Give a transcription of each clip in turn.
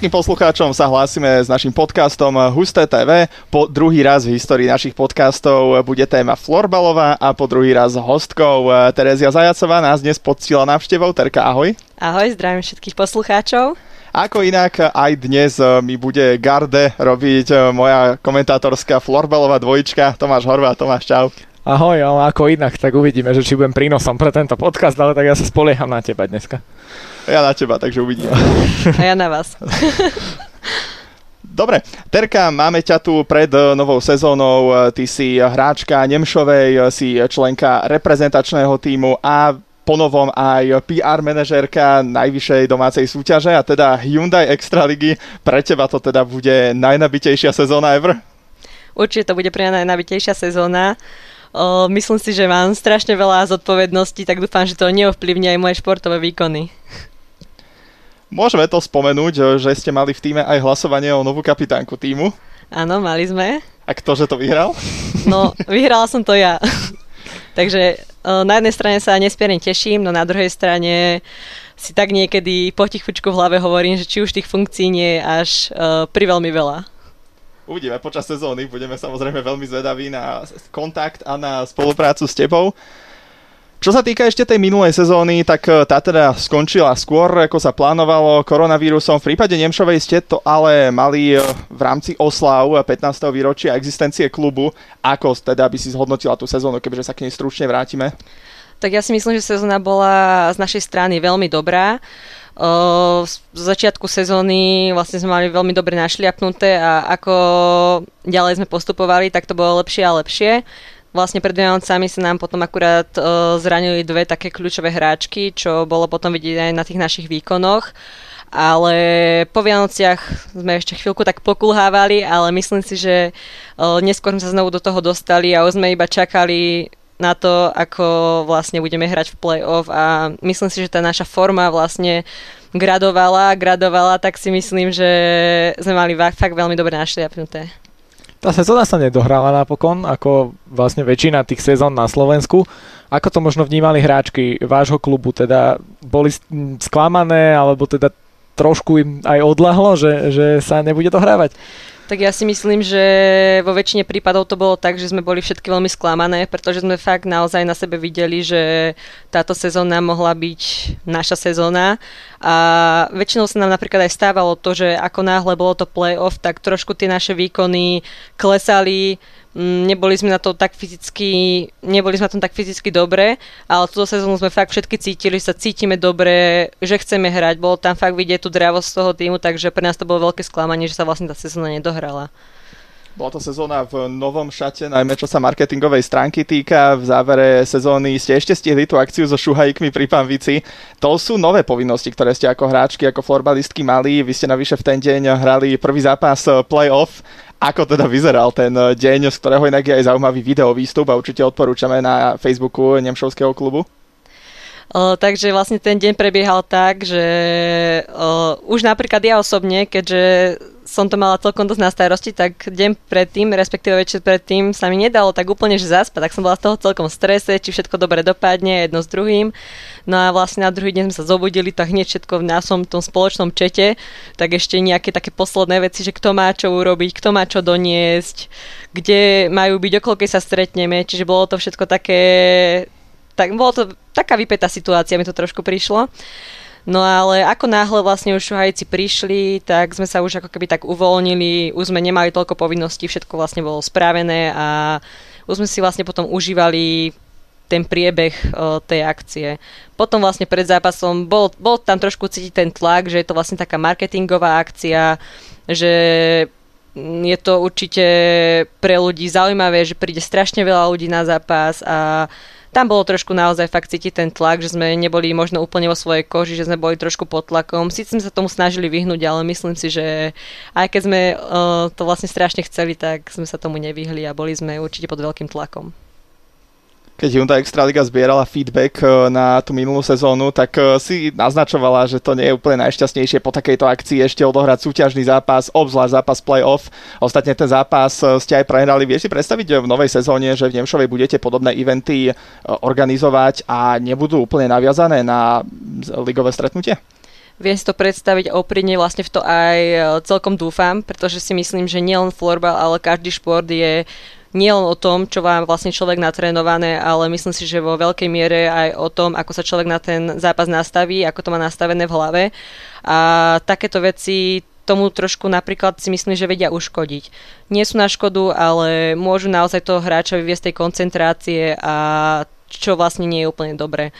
Všetkým poslucháčom sa hlásime s našim podcastom Husté TV. Po druhý raz v histórii našich podcastov bude téma florbalová a po druhý raz hostkou Terezia Zajacová nás dnes podcíla návštevou. Terka, ahoj. Ahoj, zdravím všetkých poslucháčov. Ako inak aj dnes mi bude garde robiť moja komentátorská florbalová dvojička Tomáš Horvá. Tomáš, čau. Ahoj, ale ako inak, tak uvidíme, že či budem prínosom pre tento podcast, ale tak ja sa spolieham na teba dneska. Ja na teba, takže uvidíme. A ja na vás. Dobre, Terka, máme ťa tu pred eh, novou sezónou. Eh, ty si hráčka Nemšovej, eh, si členka reprezentačného týmu a ponovom aj PR manažérka najvyššej domácej súťaže a teda Hyundai Extraligy. Pre teba to teda bude najnabitejšia sezóna ever? Určite to bude pre mňa najnabitejšia sezóna. O, myslím si, že mám strašne veľa zodpovedností, tak dúfam, že to neovplyvní aj moje športové výkony. Môžeme to spomenúť, že ste mali v týme aj hlasovanie o novú kapitánku týmu. Áno, mali sme. A ktože to vyhral? No, vyhrala som to ja. Takže na jednej strane sa nesmierne teším, no na druhej strane si tak niekedy potichučku v hlave hovorím, že či už tých funkcií nie je až uh, pri veľmi veľa. Uvidíme počas sezóny, budeme samozrejme veľmi zvedaví na kontakt a na spoluprácu s tebou. Čo sa týka ešte tej minulej sezóny, tak e, tá teda skončila skôr, ako sa plánovalo koronavírusom. V prípade Nemšovej ste to ale mali e, v rámci oslav 15. výročia existencie klubu. Ako teda by si zhodnotila tú sezónu, keďže sa k nej stručne vrátime? Tak ja si myslím, že sezóna bola z našej strany veľmi dobrá. Z začiatku sezóny vlastne sme mali veľmi dobre našliapnuté a ako ďalej sme postupovali, tak to bolo lepšie a lepšie. Vlastne pred Vianocami sa nám potom akurát uh, zranili dve také kľúčové hráčky, čo bolo potom vidieť aj na tých našich výkonoch. Ale po Vianociach sme ešte chvíľku tak pokulhávali, ale myslím si, že uh, neskôr sme sa znovu do toho dostali a už sme iba čakali na to, ako vlastne budeme hrať v play-off a myslím si, že tá naša forma vlastne gradovala, gradovala, tak si myslím, že sme mali fakt veľmi dobre našliapnuté. Tá sezóna sa nedohrala napokon, ako vlastne väčšina tých sezón na Slovensku. Ako to možno vnímali hráčky vášho klubu? Teda boli sklamané, alebo teda trošku im aj odlahlo, že, že sa nebude dohrávať? Tak ja si myslím, že vo väčšine prípadov to bolo tak, že sme boli všetky veľmi sklamané, pretože sme fakt naozaj na sebe videli, že táto sezóna mohla byť naša sezóna. A väčšinou sa nám napríklad aj stávalo to, že ako náhle bolo to playoff, tak trošku tie naše výkony klesali, neboli sme na to tak fyzicky, neboli sme na tom tak fyzicky dobre, ale túto sezónu sme fakt všetky cítili, že sa cítime dobre, že chceme hrať, bolo tam fakt vidieť tú dravosť z toho týmu, takže pre nás to bolo veľké sklamanie, že sa vlastne tá sezóna nedohrala. Bola to sezóna v novom šate, najmä čo sa marketingovej stránky týka. V závere sezóny ste ešte stihli tú akciu so šuhajkmi pri Panvici. To sú nové povinnosti, ktoré ste ako hráčky, ako florbalistky mali. Vy ste navyše v ten deň hrali prvý zápas playoff ako teda vyzeral ten deň, z ktorého inak je aj zaujímavý video výstup a určite odporúčame na Facebooku Nemšovského klubu? Takže vlastne ten deň prebiehal tak, že o, už napríklad ja osobne, keďže som to mala celkom dosť na starosti, tak deň predtým, respektíve večer predtým sa mi nedalo tak úplne, že zaspať, tak som bola z toho celkom v strese, či všetko dobre dopadne jedno s druhým. No a vlastne na druhý deň sme sa zobudili, tak hneď všetko v násom tom spoločnom čete, tak ešte nejaké také posledné veci, že kto má čo urobiť, kto má čo doniesť, kde majú byť, okolo sa stretneme, čiže bolo to všetko také, tak bolo to taká vypätá situácia, mi to trošku prišlo. No ale ako náhle vlastne už šuhajci prišli, tak sme sa už ako keby tak uvoľnili, už sme nemali toľko povinností, všetko vlastne bolo spravené a už sme si vlastne potom užívali ten priebeh o, tej akcie. Potom vlastne pred zápasom bol, bol tam trošku cítiť ten tlak, že je to vlastne taká marketingová akcia, že je to určite pre ľudí zaujímavé, že príde strašne veľa ľudí na zápas a tam bolo trošku naozaj fakt cítiť ten tlak, že sme neboli možno úplne vo svojej koži, že sme boli trošku pod tlakom. Sice sme sa tomu snažili vyhnúť, ale myslím si, že aj keď sme uh, to vlastne strašne chceli, tak sme sa tomu nevyhli a boli sme určite pod veľkým tlakom keď Hyundai Extraliga zbierala feedback e, na tú minulú sezónu, tak e, si naznačovala, že to nie je úplne najšťastnejšie po takejto akcii ešte odohrať súťažný zápas, obzvlášť zápas playoff. Ostatne ten zápas e, ste aj prehrali. Vieš si predstaviť v novej sezóne, že v Nemšovej budete podobné eventy organizovať a nebudú úplne naviazané na ligové stretnutie? Viem si to predstaviť a oprímne vlastne v to aj celkom dúfam, pretože si myslím, že nielen florbal, ale každý šport je nielen o tom, čo vám vlastne človek natrénované, ale myslím si, že vo veľkej miere aj o tom, ako sa človek na ten zápas nastaví, ako to má nastavené v hlave. A takéto veci tomu trošku napríklad si myslím, že vedia uškodiť. Nie sú na škodu, ale môžu naozaj toho hráča vyviesť tej koncentrácie a čo vlastne nie je úplne dobré.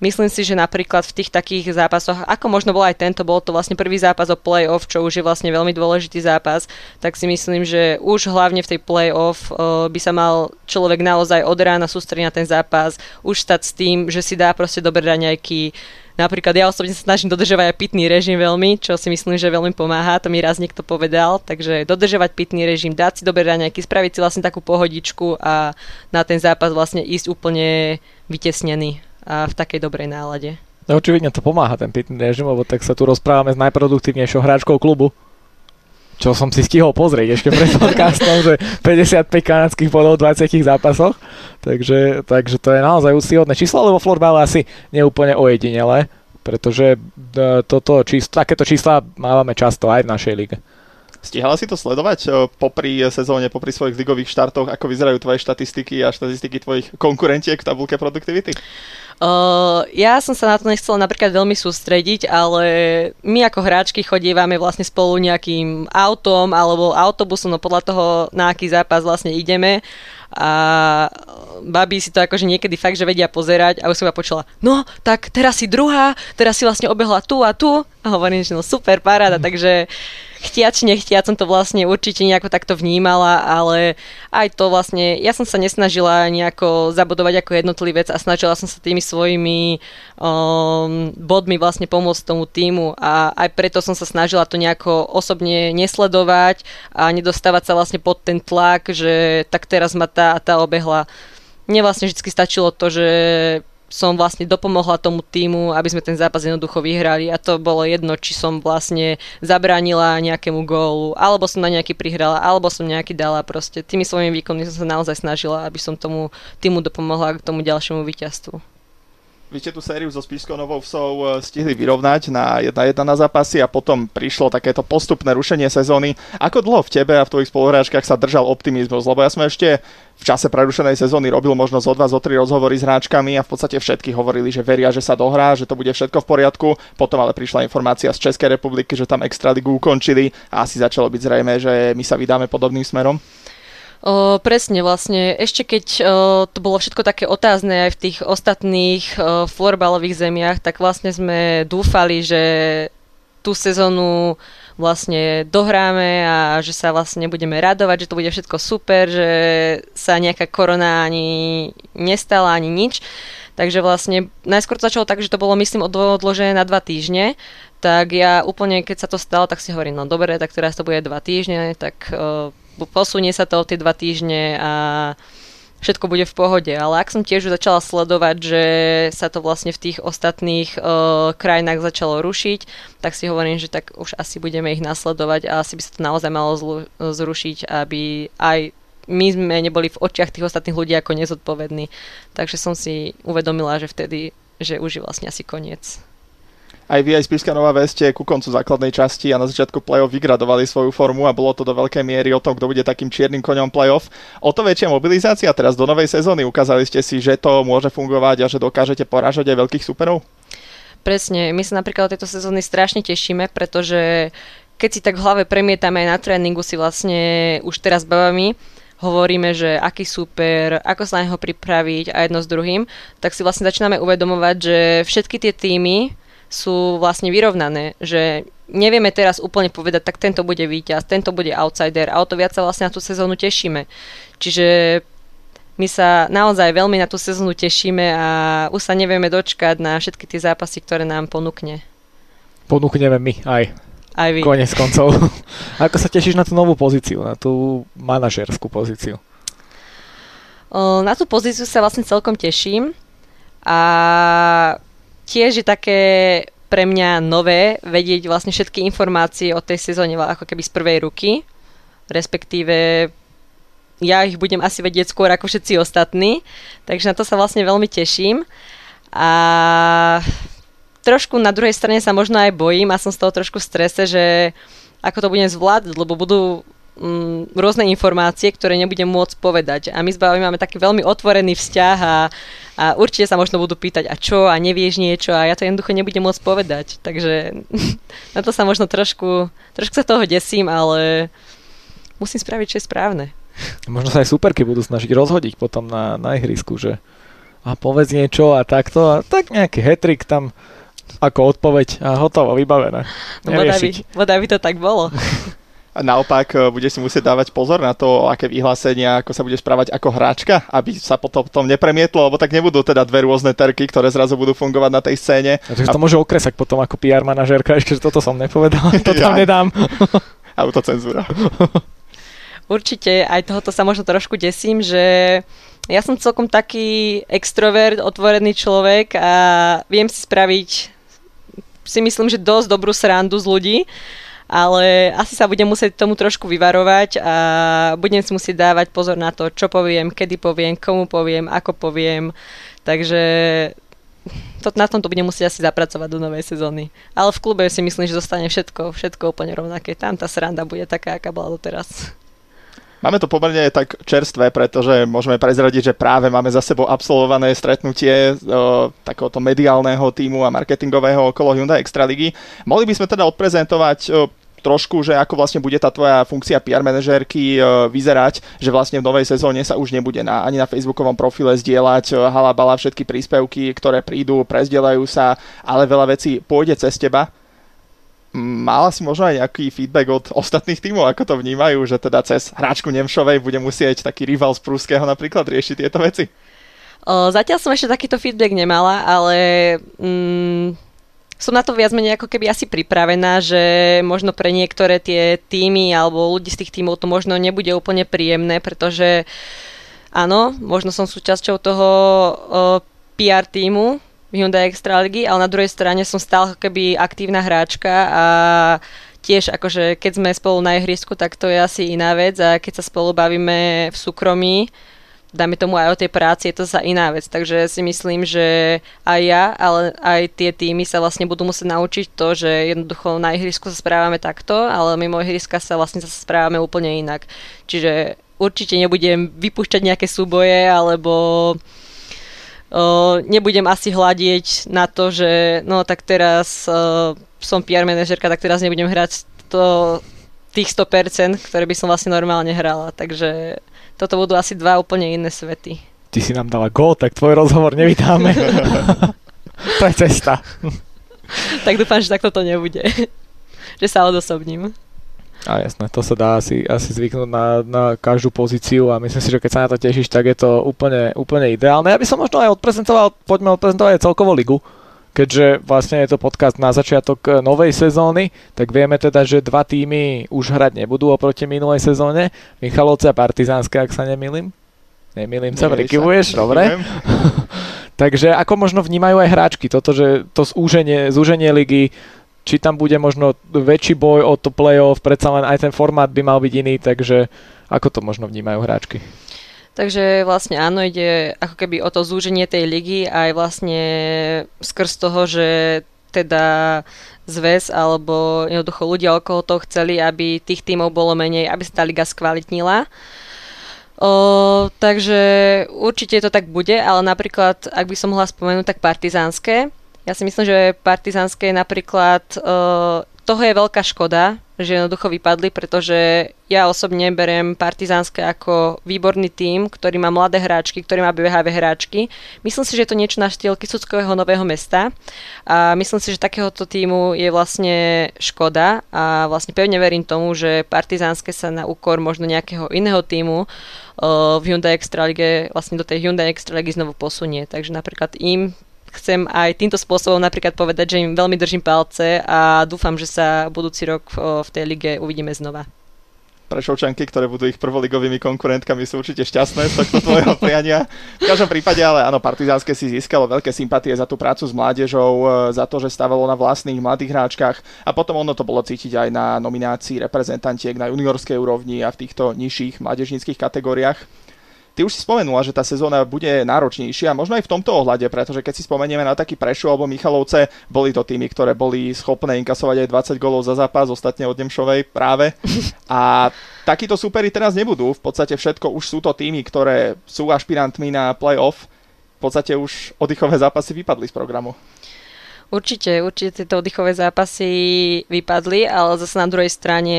Myslím si, že napríklad v tých takých zápasoch, ako možno bol aj tento, bol to vlastne prvý zápas o play-off, čo už je vlastne veľmi dôležitý zápas, tak si myslím, že už hlavne v tej play-off uh, by sa mal človek naozaj od rána sústrediť na ten zápas, už stať s tým, že si dá proste dobré raňajky, Napríklad ja osobne sa snažím dodržovať aj pitný režim veľmi, čo si myslím, že veľmi pomáha, to mi raz niekto povedal, takže dodržovať pitný režim, dať si dobré raňajky, spraviť si vlastne takú pohodičku a na ten zápas vlastne ísť úplne vytesnený a v takej dobrej nálade. No, očividne to pomáha ten pitný režim, lebo tak sa tu rozprávame s najproduktívnejšou hráčkou klubu čo som si stihol pozrieť ešte pred podcastom, že 55 kanadských bodov v 20 zápasoch, takže, takže to je naozaj úctyhodné číslo, lebo florbale asi neúplne ojedinele, pretože e, toto číslo, takéto čísla mávame často aj v našej lige. Stihala si to sledovať e, popri sezóne, popri svojich ligových štartoch, ako vyzerajú tvoje štatistiky a štatistiky tvojich konkurentiek v tabulke produktivity? Uh, ja som sa na to nechcela napríklad veľmi sústrediť, ale my ako hráčky chodívame vlastne spolu nejakým autom alebo autobusom, no podľa toho, na aký zápas vlastne ideme a babi si to akože niekedy fakt, že vedia pozerať a už som iba počula, no tak teraz si druhá, teraz si vlastne obehla tu a tu a hovorím, že no super, paráda, mm. takže chtiac, nechtiac som to vlastne určite nejako takto vnímala, ale aj to vlastne, ja som sa nesnažila nejako zabudovať ako jednotlivec a snažila som sa tými svojimi um, bodmi vlastne pomôcť tomu týmu a aj preto som sa snažila to nejako osobne nesledovať a nedostávať sa vlastne pod ten tlak, že tak teraz ma tá a tá obehla. Mne vlastne vždy stačilo to, že som vlastne dopomohla tomu týmu, aby sme ten zápas jednoducho vyhrali a to bolo jedno, či som vlastne zabránila nejakému gólu, alebo som na nejaký prihrala, alebo som nejaký dala proste. Tými svojimi výkonmi som sa naozaj snažila, aby som tomu týmu dopomohla k tomu ďalšiemu víťazstvu. Vy ste tú sériu so Spišskou Novou Vsou e, stihli vyrovnať na 1-1 na zápasy a potom prišlo takéto postupné rušenie sezóny. Ako dlho v tebe a v tvojich spoluhráčkach sa držal optimizmus? Lebo ja som ešte v čase prerušenej sezóny robil možno zo dva, zo tri rozhovory s hráčkami a v podstate všetky hovorili, že veria, že sa dohrá, že to bude všetko v poriadku. Potom ale prišla informácia z Českej republiky, že tam Extraligu ukončili a asi začalo byť zrejme, že my sa vydáme podobným smerom. Presne vlastne, ešte keď o, to bolo všetko také otázne aj v tých ostatných o, florbalových zemiach, tak vlastne sme dúfali, že tú sezónu vlastne dohráme a že sa vlastne budeme radovať, že to bude všetko super, že sa nejaká korona ani nestala, ani nič. Takže vlastne najskôr to začalo tak, že to bolo myslím odložené na dva týždne, tak ja úplne, keď sa to stalo, tak si hovorím, no dobre, tak teraz to bude dva týždne, tak posunie sa to o tie dva týždne a všetko bude v pohode. Ale ak som tiež začala sledovať, že sa to vlastne v tých ostatných uh, krajinách začalo rušiť, tak si hovorím, že tak už asi budeme ich nasledovať a asi by sa to naozaj malo zlu- zrušiť, aby aj my sme neboli v očiach tých ostatných ľudí ako nezodpovední. Takže som si uvedomila, že vtedy, že už je vlastne asi koniec. Aj vy, aj Spišská Nová Veste ku koncu základnej časti a na začiatku play-off vygradovali svoju formu a bolo to do veľkej miery o tom, kto bude takým čiernym koňom play-off. O to väčšia mobilizácia teraz do novej sezóny. Ukázali ste si, že to môže fungovať a že dokážete porážať aj veľkých superov? Presne, my sa napríklad o tejto sezóny strašne tešíme, pretože keď si tak v hlave premietame aj na tréningu si vlastne už teraz bavami, hovoríme, že aký super, ako sa na neho pripraviť a jedno s druhým, tak si vlastne začíname uvedomovať, že všetky tie týmy sú vlastne vyrovnané, že nevieme teraz úplne povedať, tak tento bude víťaz, tento bude outsider a o to viac sa vlastne na tú sezónu tešíme. Čiže my sa naozaj veľmi na tú sezónu tešíme a už sa nevieme dočkať na všetky tie zápasy, ktoré nám ponúkne. Ponúkneme my aj. Aj vy. Konec koncov. Ako sa tešíš na tú novú pozíciu, na tú manažerskú pozíciu? Na tú pozíciu sa vlastne celkom teším a tiež je také pre mňa nové vedieť vlastne všetky informácie o tej sezóne ako keby z prvej ruky, respektíve ja ich budem asi vedieť skôr ako všetci ostatní, takže na to sa vlastne veľmi teším. A trošku na druhej strane sa možno aj bojím a som z toho trošku v strese, že ako to budem zvládať, lebo budú mm, rôzne informácie, ktoré nebudem môcť povedať. A my s Bavami máme taký veľmi otvorený vzťah a, a určite sa možno budú pýtať, a čo, a nevieš niečo, a ja to jednoducho nebudem môcť povedať. Takže na to sa možno trošku, trošku sa toho desím, ale musím spraviť, čo je správne. Možno sa aj superky budú snažiť rozhodiť potom na, na ihrisku, že a povedz niečo a takto a tak nejaký hetrik tam ako odpoveď a hotovo, vybavené. No, voda, by, voda by to tak bolo. A naopak e, bude si musieť dávať pozor na to, aké vyhlásenia, ako sa bude správať ako hráčka, aby sa potom, potom nepremietlo, lebo tak nebudú teda dve rôzne terky, ktoré zrazu budú fungovať na tej scéne. A takže a... to môže okresať potom ako PR manažérka, ešte, že toto som nepovedal, to tam ja. nedám. Autocenzúra. Určite aj tohoto sa možno trošku desím, že ja som celkom taký extrovert, otvorený človek a viem si spraviť si myslím, že dosť dobrú srandu z ľudí ale asi sa budem musieť tomu trošku vyvarovať a budem si musieť dávať pozor na to, čo poviem, kedy poviem, komu poviem, ako poviem. Takže to, na tomto budem musieť asi zapracovať do novej sezóny. Ale v klube si myslím, že zostane všetko, všetko úplne rovnaké. Tam tá sranda bude taká, aká bola doteraz. Máme to pomerne tak čerstvé, pretože môžeme prezradiť, že práve máme za sebou absolvované stretnutie o, takéhoto mediálneho týmu a marketingového okolo Hyundai Extraligy. Mohli by sme teda odprezentovať o, trošku, že ako vlastne bude tá tvoja funkcia PR manažérky vyzerať, že vlastne v novej sezóne sa už nebude na, ani na facebookovom profile zdieľať halabala všetky príspevky, ktoré prídu, prezdielajú sa, ale veľa vecí pôjde cez teba mala si možno aj nejaký feedback od ostatných tímov, ako to vnímajú, že teda cez hráčku Nemšovej bude musieť taký rival z Prúského napríklad riešiť tieto veci? O, zatiaľ som ešte takýto feedback nemala, ale mm, som na to viac menej ako keby asi pripravená, že možno pre niektoré tie týmy alebo ľudí z tých tímov to možno nebude úplne príjemné, pretože áno, možno som súčasťou toho o, PR týmu, Hyundai Extraligy, ale na druhej strane som stále keby aktívna hráčka a tiež akože keď sme spolu na ihrisku, tak to je asi iná vec a keď sa spolu bavíme v súkromí, dáme tomu aj o tej práci, je to sa iná vec. Takže si myslím, že aj ja, ale aj tie týmy sa vlastne budú musieť naučiť to, že jednoducho na ihrisku sa správame takto, ale mimo ihriska sa vlastne zase správame úplne inak. Čiže určite nebudem vypúšťať nejaké súboje alebo nebudem asi hľadieť na to, že no tak teraz uh, som PR manažerka, tak teraz nebudem hrať to, tých 100%, ktoré by som vlastne normálne hrala. Takže toto budú asi dva úplne iné svety. Ty si nám dala go, tak tvoj rozhovor nevydáme. to je cesta. tak dúfam, že takto to nebude. že sa odosobním. A jasné, to sa dá asi, asi zvyknúť na, na každú pozíciu a myslím si, že keď sa na to tešíš, tak je to úplne, úplne ideálne. Ja by som možno aj odprezentoval, poďme odprezentovať aj celkovú ligu, keďže vlastne je to podcast na začiatok novej sezóny, tak vieme teda, že dva týmy už hrať nebudú oproti minulej sezóne, Michalovce a Partizánske, ak sa nemýlim. Nemýlim sa, prikyvuješ, dobre. Takže ako možno vnímajú aj hráčky toto, že to zúženie, zúženie ligy, či tam bude možno väčší boj o to playoff, predsa len aj ten formát by mal byť iný, takže ako to možno vnímajú hráčky? Takže vlastne áno, ide ako keby o to zúženie tej ligy aj vlastne skrz toho, že teda zväz alebo jednoducho ľudia okolo toho chceli, aby tých tímov bolo menej, aby sa tá liga skvalitnila. O, takže určite to tak bude, ale napríklad, ak by som mohla spomenúť, tak partizánske, ja si myslím, že partizánske napríklad, uh, toho je veľká škoda, že jednoducho vypadli, pretože ja osobne berem partizánske ako výborný tím, ktorý má mladé hráčky, ktorý má BHV hráčky. Myslím si, že je to niečo na štýl Kisuckého nového mesta a myslím si, že takéhoto týmu je vlastne škoda a vlastne pevne verím tomu, že partizánske sa na úkor možno nejakého iného týmu uh, v Hyundai Extralige vlastne do tej Hyundai Extraligy znovu posunie. Takže napríklad im chcem aj týmto spôsobom napríklad povedať, že im veľmi držím palce a dúfam, že sa budúci rok v tej lige uvidíme znova Prešovčanky, ktoré budú ich prvoligovými konkurentkami, sú určite šťastné z tohto tvojho priania. V každom prípade, ale áno, Partizánske si získalo veľké sympatie za tú prácu s mládežou, e, za to, že stavalo na vlastných mladých hráčkach a potom ono to bolo cítiť aj na nominácii reprezentantiek na juniorskej úrovni a v týchto nižších mládežníckých kategóriách. Ty už si spomenula, že tá sezóna bude náročnejšia, možno aj v tomto ohľade, pretože keď si spomenieme na taký Prešu alebo Michalovce, boli to týmy, ktoré boli schopné inkasovať aj 20 golov za zápas, ostatne od Nemšovej práve. A takíto súperi teraz nebudú, v podstate všetko už sú to týmy, ktoré sú ašpirantmi na playoff, v podstate už oddychové zápasy vypadli z programu. Určite, určite tieto oddychové zápasy vypadli, ale zase na druhej strane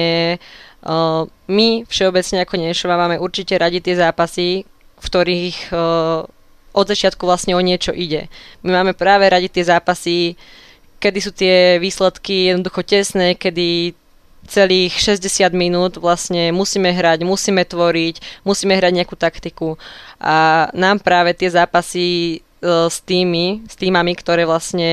uh, my všeobecne ako Nešova máme určite radi tie zápasy, v ktorých uh, od začiatku vlastne o niečo ide. My máme práve radi tie zápasy, kedy sú tie výsledky jednoducho tesné, kedy celých 60 minút vlastne musíme hrať, musíme tvoriť, musíme hrať nejakú taktiku. A nám práve tie zápasy uh, s tými, s týmami, ktoré vlastne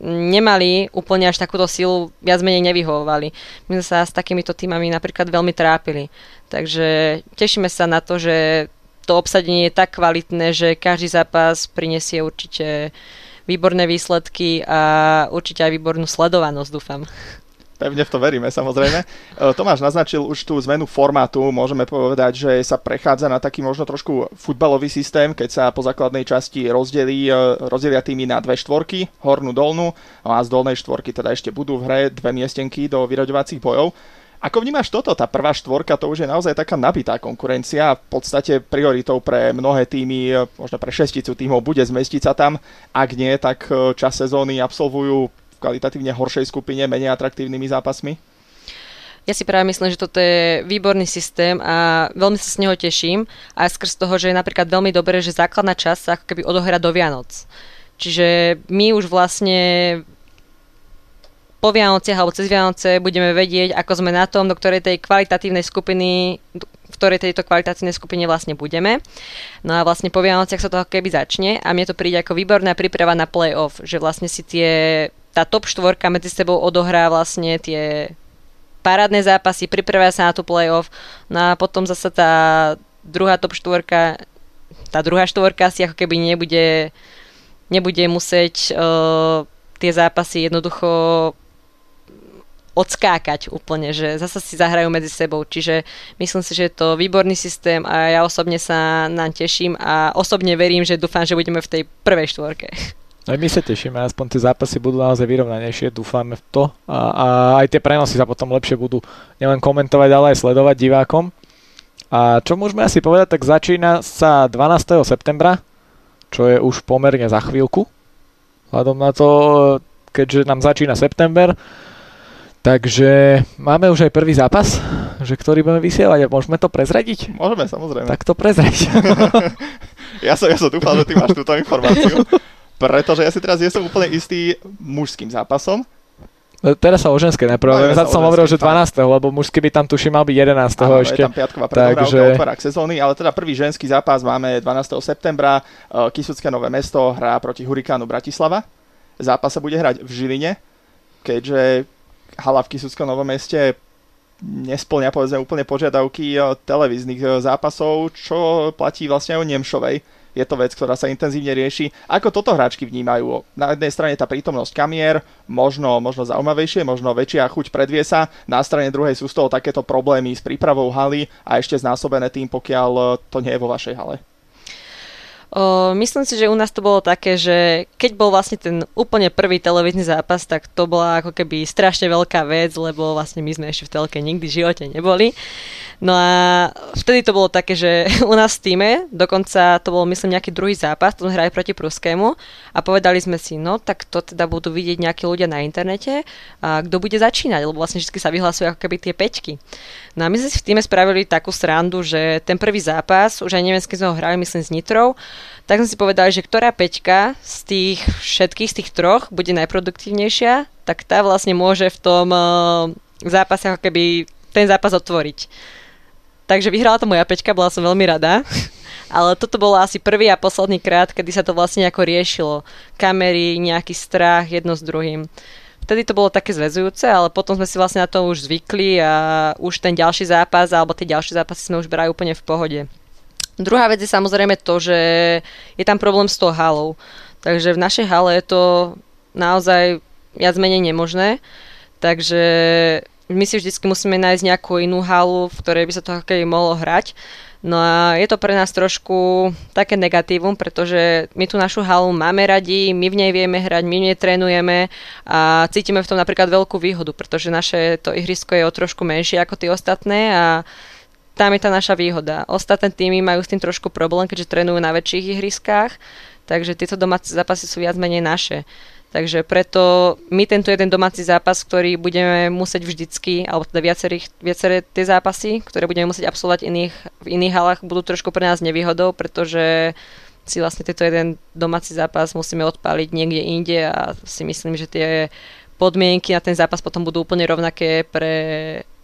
nemali úplne až takúto silu, viac menej nevyhovovali. My sme sa s takýmito týmami napríklad veľmi trápili. Takže tešíme sa na to, že to obsadenie je tak kvalitné, že každý zápas prinesie určite výborné výsledky a určite aj výbornú sledovanosť, dúfam. Pevne v to veríme, samozrejme. E, Tomáš naznačil už tú zmenu formátu. Môžeme povedať, že sa prechádza na taký možno trošku futbalový systém, keď sa po základnej časti rozdelí, e, rozdelia týmy na dve štvorky, hornú, dolnú, no a z dolnej štvorky teda ešte budú v hre dve miestenky do vyraďovacích bojov. Ako vnímaš toto? Tá prvá štvorka to už je naozaj taká nabitá konkurencia. V podstate prioritou pre mnohé týmy, možno pre šesticu týmov, bude zmestiť sa tam. Ak nie, tak čas sezóny absolvujú kvalitatívne horšej skupine, menej atraktívnymi zápasmi. Ja si práve myslím, že toto je výborný systém a veľmi sa s neho teším. A skrz toho, že je napríklad veľmi dobré, že základná časť sa ako keby odohrá do Vianoc. Čiže my už vlastne po Vianociach alebo cez Vianoce budeme vedieť, ako sme na tom, do ktorej tej kvalitatívnej skupiny v ktorej tejto kvalitatívnej skupine vlastne budeme. No a vlastne po Vianociach sa to keby začne a mne to príde ako výborná príprava na play-off, že vlastne si tie, tá top štvorka medzi sebou odohrá vlastne tie parádne zápasy, pripravia sa na tú play-off, no a potom zase tá druhá top štvorka, tá druhá štvorka si ako keby nebude, nebude musieť uh, tie zápasy jednoducho odskákať úplne, že zase si zahrajú medzi sebou. Čiže myslím si, že je to výborný systém a ja osobne sa naň teším a osobne verím, že dúfam, že budeme v tej prvej štvorke. Aj my sa tešíme, aspoň tie zápasy budú naozaj vyrovnanejšie, dúfame v to. A, a aj tie prenosy sa potom lepšie budú nielen komentovať, ale aj sledovať divákom. A čo môžeme asi povedať, tak začína sa 12. septembra, čo je už pomerne za chvíľku. Hľadom na to, keďže nám začína september, Takže máme už aj prvý zápas, že ktorý budeme vysielať a môžeme to prezradiť? Môžeme, samozrejme. Tak to prezradiť. ja som, ja som dúfal, že ty máš túto informáciu, pretože ja si teraz nie som úplne istý mužským zápasom. No, teraz sa o ženské najprv, no, ja som hovoril, že 12. lebo mužský by tam tuším mal byť 11. Áno, ešte. je tam piatková takže... otvárák sezóny, ale teda prvý ženský zápas máme 12. septembra. Kisucké Nové mesto hrá proti Hurikánu Bratislava. Zápas sa bude hrať v Žiline, keďže hala v Kisuckom Novom meste nesplňa povedzme úplne požiadavky eh, televíznych eh, zápasov, čo platí vlastne aj o Nemšovej. Je to vec, ktorá sa intenzívne rieši. Ako toto hráčky vnímajú? Na jednej strane tá prítomnosť kamier, možno, možno zaujímavejšie, možno väčšia chuť predvie sa. Na strane druhej sú z toho takéto problémy s prípravou haly a ešte znásobené tým, pokiaľ to nie je vo vašej hale. Myslím si, že u nás to bolo také, že keď bol vlastne ten úplne prvý televízny zápas, tak to bola ako keby strašne veľká vec, lebo vlastne my sme ešte v telke nikdy v živote neboli. No a vtedy to bolo také, že u nás v týme, dokonca to bol myslím nejaký druhý zápas, to sme hrali proti Pruskému a povedali sme si, no tak to teda budú vidieť nejakí ľudia na internete a kto bude začínať, lebo vlastne vždy sa vyhlasujú ako keby tie peťky. No a my sme si v týme spravili takú srandu, že ten prvý zápas, už aj nemecky sme ho hrali, myslím, s Nitrou, tak sme si povedali, že ktorá peťka z tých všetkých, z tých troch bude najproduktívnejšia, tak tá vlastne môže v tom uh, zápase ako keby ten zápas otvoriť. Takže vyhrala to moja peťka, bola som veľmi rada. Ale toto bolo asi prvý a posledný krát, kedy sa to vlastne ako riešilo. Kamery, nejaký strach, jedno s druhým vtedy to bolo také zväzujúce, ale potom sme si vlastne na to už zvykli a už ten ďalší zápas alebo tie ďalšie zápasy sme už brali úplne v pohode. Druhá vec je samozrejme to, že je tam problém s tou halou. Takže v našej hale je to naozaj viac menej nemožné. Takže my si vždy musíme nájsť nejakú inú halu, v ktorej by sa to hokej mohlo hrať. No a je to pre nás trošku také negatívum, pretože my tú našu halu máme radi, my v nej vieme hrať, my v nej trénujeme a cítime v tom napríklad veľkú výhodu, pretože naše to ihrisko je o trošku menšie ako tie ostatné a tam je tá naša výhoda. Ostatné týmy majú s tým trošku problém, keďže trénujú na väčších ihriskách, takže tieto domáce zápasy sú viac menej naše. Takže preto my tento jeden domáci zápas, ktorý budeme musieť vždycky, alebo teda viacerých, viaceré tie zápasy, ktoré budeme musieť absolvovať iných, v iných halách, budú trošku pre nás nevýhodou, pretože si vlastne tento jeden domáci zápas musíme odpáliť niekde inde a si myslím, že tie podmienky na ten zápas potom budú úplne rovnaké pre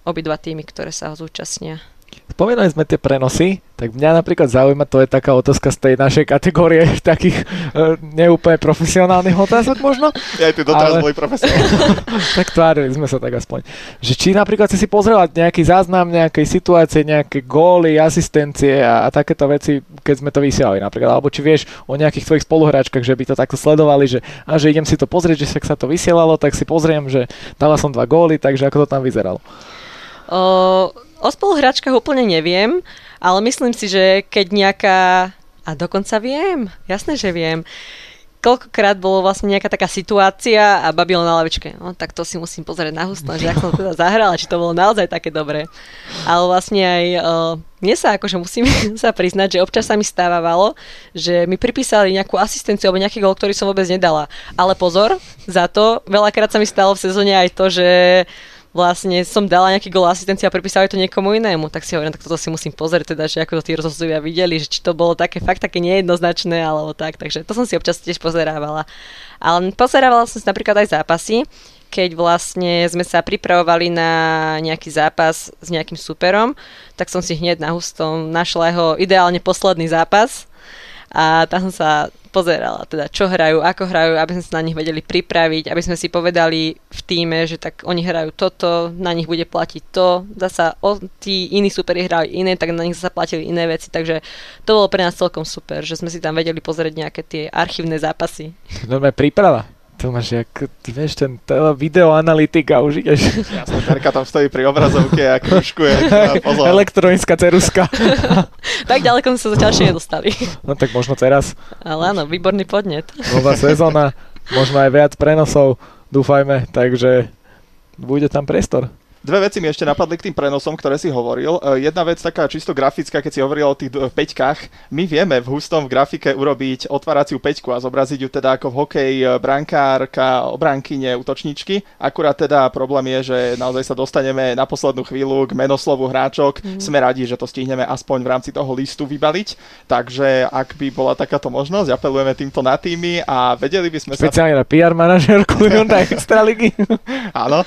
obidva týmy, ktoré sa ho zúčastnia. Spomínali sme tie prenosy, tak mňa napríklad zaujíma, to je taká otázka z tej našej kategórie takých e, neúplne profesionálnych otázok možno. Ja aj ty doteraz ale... boli profesionálni. tak tvárili sme sa tak aspoň. Že či napríklad si si pozrela nejaký záznam nejakej situácie, nejaké góly, asistencie a, a takéto veci, keď sme to vysielali napríklad. Alebo či vieš o nejakých tvojich spoluhráčkach, že by to takto sledovali, že, a že idem si to pozrieť, že sa to vysielalo, tak si pozriem, že dala som dva góly, takže ako to tam vyzeralo. Uh O spoluhráčkach úplne neviem, ale myslím si, že keď nejaká... A dokonca viem, jasné, že viem. Koľkokrát bolo vlastne nejaká taká situácia a babilo na lavičke. No tak to si musím pozrieť na hustno, že ak som teda zahrala, či to bolo naozaj také dobré. Ale vlastne aj uh, mne sa akože musím sa priznať, že občas sa mi stávalo, že mi pripísali nejakú asistenciu alebo nejaký gol, ktorý som vôbec nedala. Ale pozor, za to veľakrát sa mi stalo v sezóne aj to, že vlastne som dala nejaký gol asistencia a pripísali to niekomu inému, tak si hovorím, tak toto si musím pozrieť, teda, že ako to tí rozhodcovia videli, že či to bolo také fakt také nejednoznačné alebo tak, takže to som si občas tiež pozerávala. Ale pozerávala som si napríklad aj zápasy, keď vlastne sme sa pripravovali na nejaký zápas s nejakým superom, tak som si hneď na hustom našla jeho ideálne posledný zápas. A tam som sa pozerala, teda čo hrajú, ako hrajú, aby sme sa na nich vedeli pripraviť, aby sme si povedali v týme, že tak oni hrajú toto, na nich bude platiť to, zasa o, tí iní superi hrajú iné, tak na nich sa platili iné veci, takže to bolo pre nás celkom super, že sme si tam vedeli pozrieť nejaké tie archívne zápasy. Normálne príprava. To máš, jak, ty vieš, ten videoanalytika už ideš. Jasne, Terka tam stojí pri obrazovke a kružkuje. Elektronická ceruska. tak ďaleko sme sa zatiaľ nedostali. No tak možno teraz. Ale áno, výborný podnet. Nová sezóna, možno aj viac prenosov, dúfajme, takže bude tam priestor. Dve veci mi ešte napadli k tým prenosom, ktoré si hovoril. E, jedna vec taká čisto grafická, keď si hovoril o tých peťkách. My vieme v hustom v grafike urobiť otváraciu peťku a zobraziť ju teda ako v hokeji e, brankárka, obránkyne, útočničky. Akurát teda problém je, že naozaj sa dostaneme na poslednú chvíľu k menoslovu hráčok. Mm. Sme radi, že to stihneme aspoň v rámci toho listu vybaliť. Takže ak by bola takáto možnosť, apelujeme týmto na týmy a vedeli by sme Špeciálne sa... na PR manažerku Hyundai Extraligy. Áno.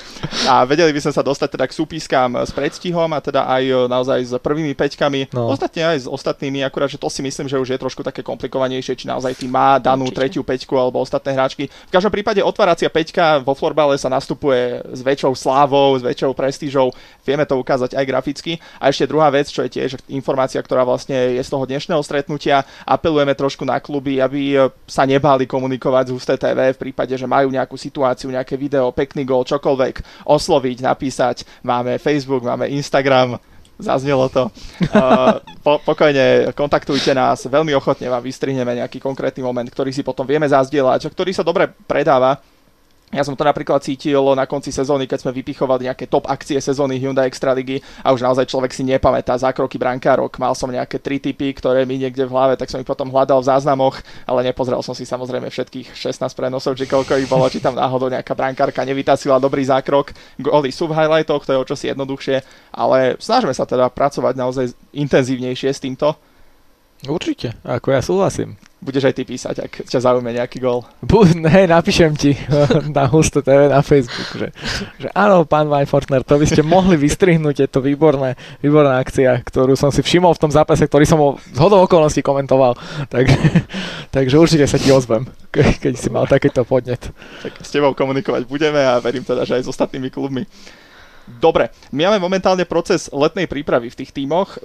A vedeli by sme sa dostať teda k súpiskám s predstihom a teda aj e, naozaj s prvými peťkami. No. Ostatne aj s ostatnými, akurát, že to si myslím, že už je trošku také komplikovanejšie, či naozaj tým má danú Určite. tretiu peťku alebo ostatné hráčky. V každom prípade otváracia peťka vo florbale sa nastupuje s väčšou slávou, s väčšou prestížou. Vieme to ukázať aj graficky. A ešte druhá vec, čo je tiež informácia, ktorá vlastne je z toho dnešného stretnutia. Apelujeme trošku na kluby, aby e, sa nebáli komunikovať z Husté TV v prípade, že majú nejakú situáciu, nejaké video, pekný gol, čokoľvek, osloviť, napísať písať, máme Facebook, máme Instagram, zaznelo to. Uh, po, pokojne kontaktujte nás, veľmi ochotne vám vystrihneme nejaký konkrétny moment, ktorý si potom vieme zazdieľať, ktorý sa dobre predáva ja som to napríklad cítil na konci sezóny, keď sme vypichovali nejaké top akcie sezóny Hyundai Extraligy a už naozaj človek si nepamätá zákroky brankárok. Mal som nejaké tri typy, ktoré mi niekde v hlave, tak som ich potom hľadal v záznamoch, ale nepozrel som si samozrejme všetkých 16 prenosov, či koľko ich bolo, či tam náhodou nejaká brankárka nevytasila dobrý zákrok. Goly sú v highlightoch, to je o čosi jednoduchšie, ale snažíme sa teda pracovať naozaj intenzívnejšie s týmto. Určite, ako ja súhlasím budeš aj ty písať, ak ťa zaujme nejaký gol. Bu- hej, napíšem ti na Husto TV na Facebook, že, že áno, pán Weinfortner, to by ste mohli vystrihnúť, je to výborné, výborná akcia, ktorú som si všimol v tom zápase, ktorý som ho z hodou okolností komentoval. Takže, takže určite sa ti ozvem, keď si mal takýto podnet. Tak s tebou komunikovať budeme a verím teda, že aj s ostatnými klubmi. Dobre, my máme momentálne proces letnej prípravy v tých tímoch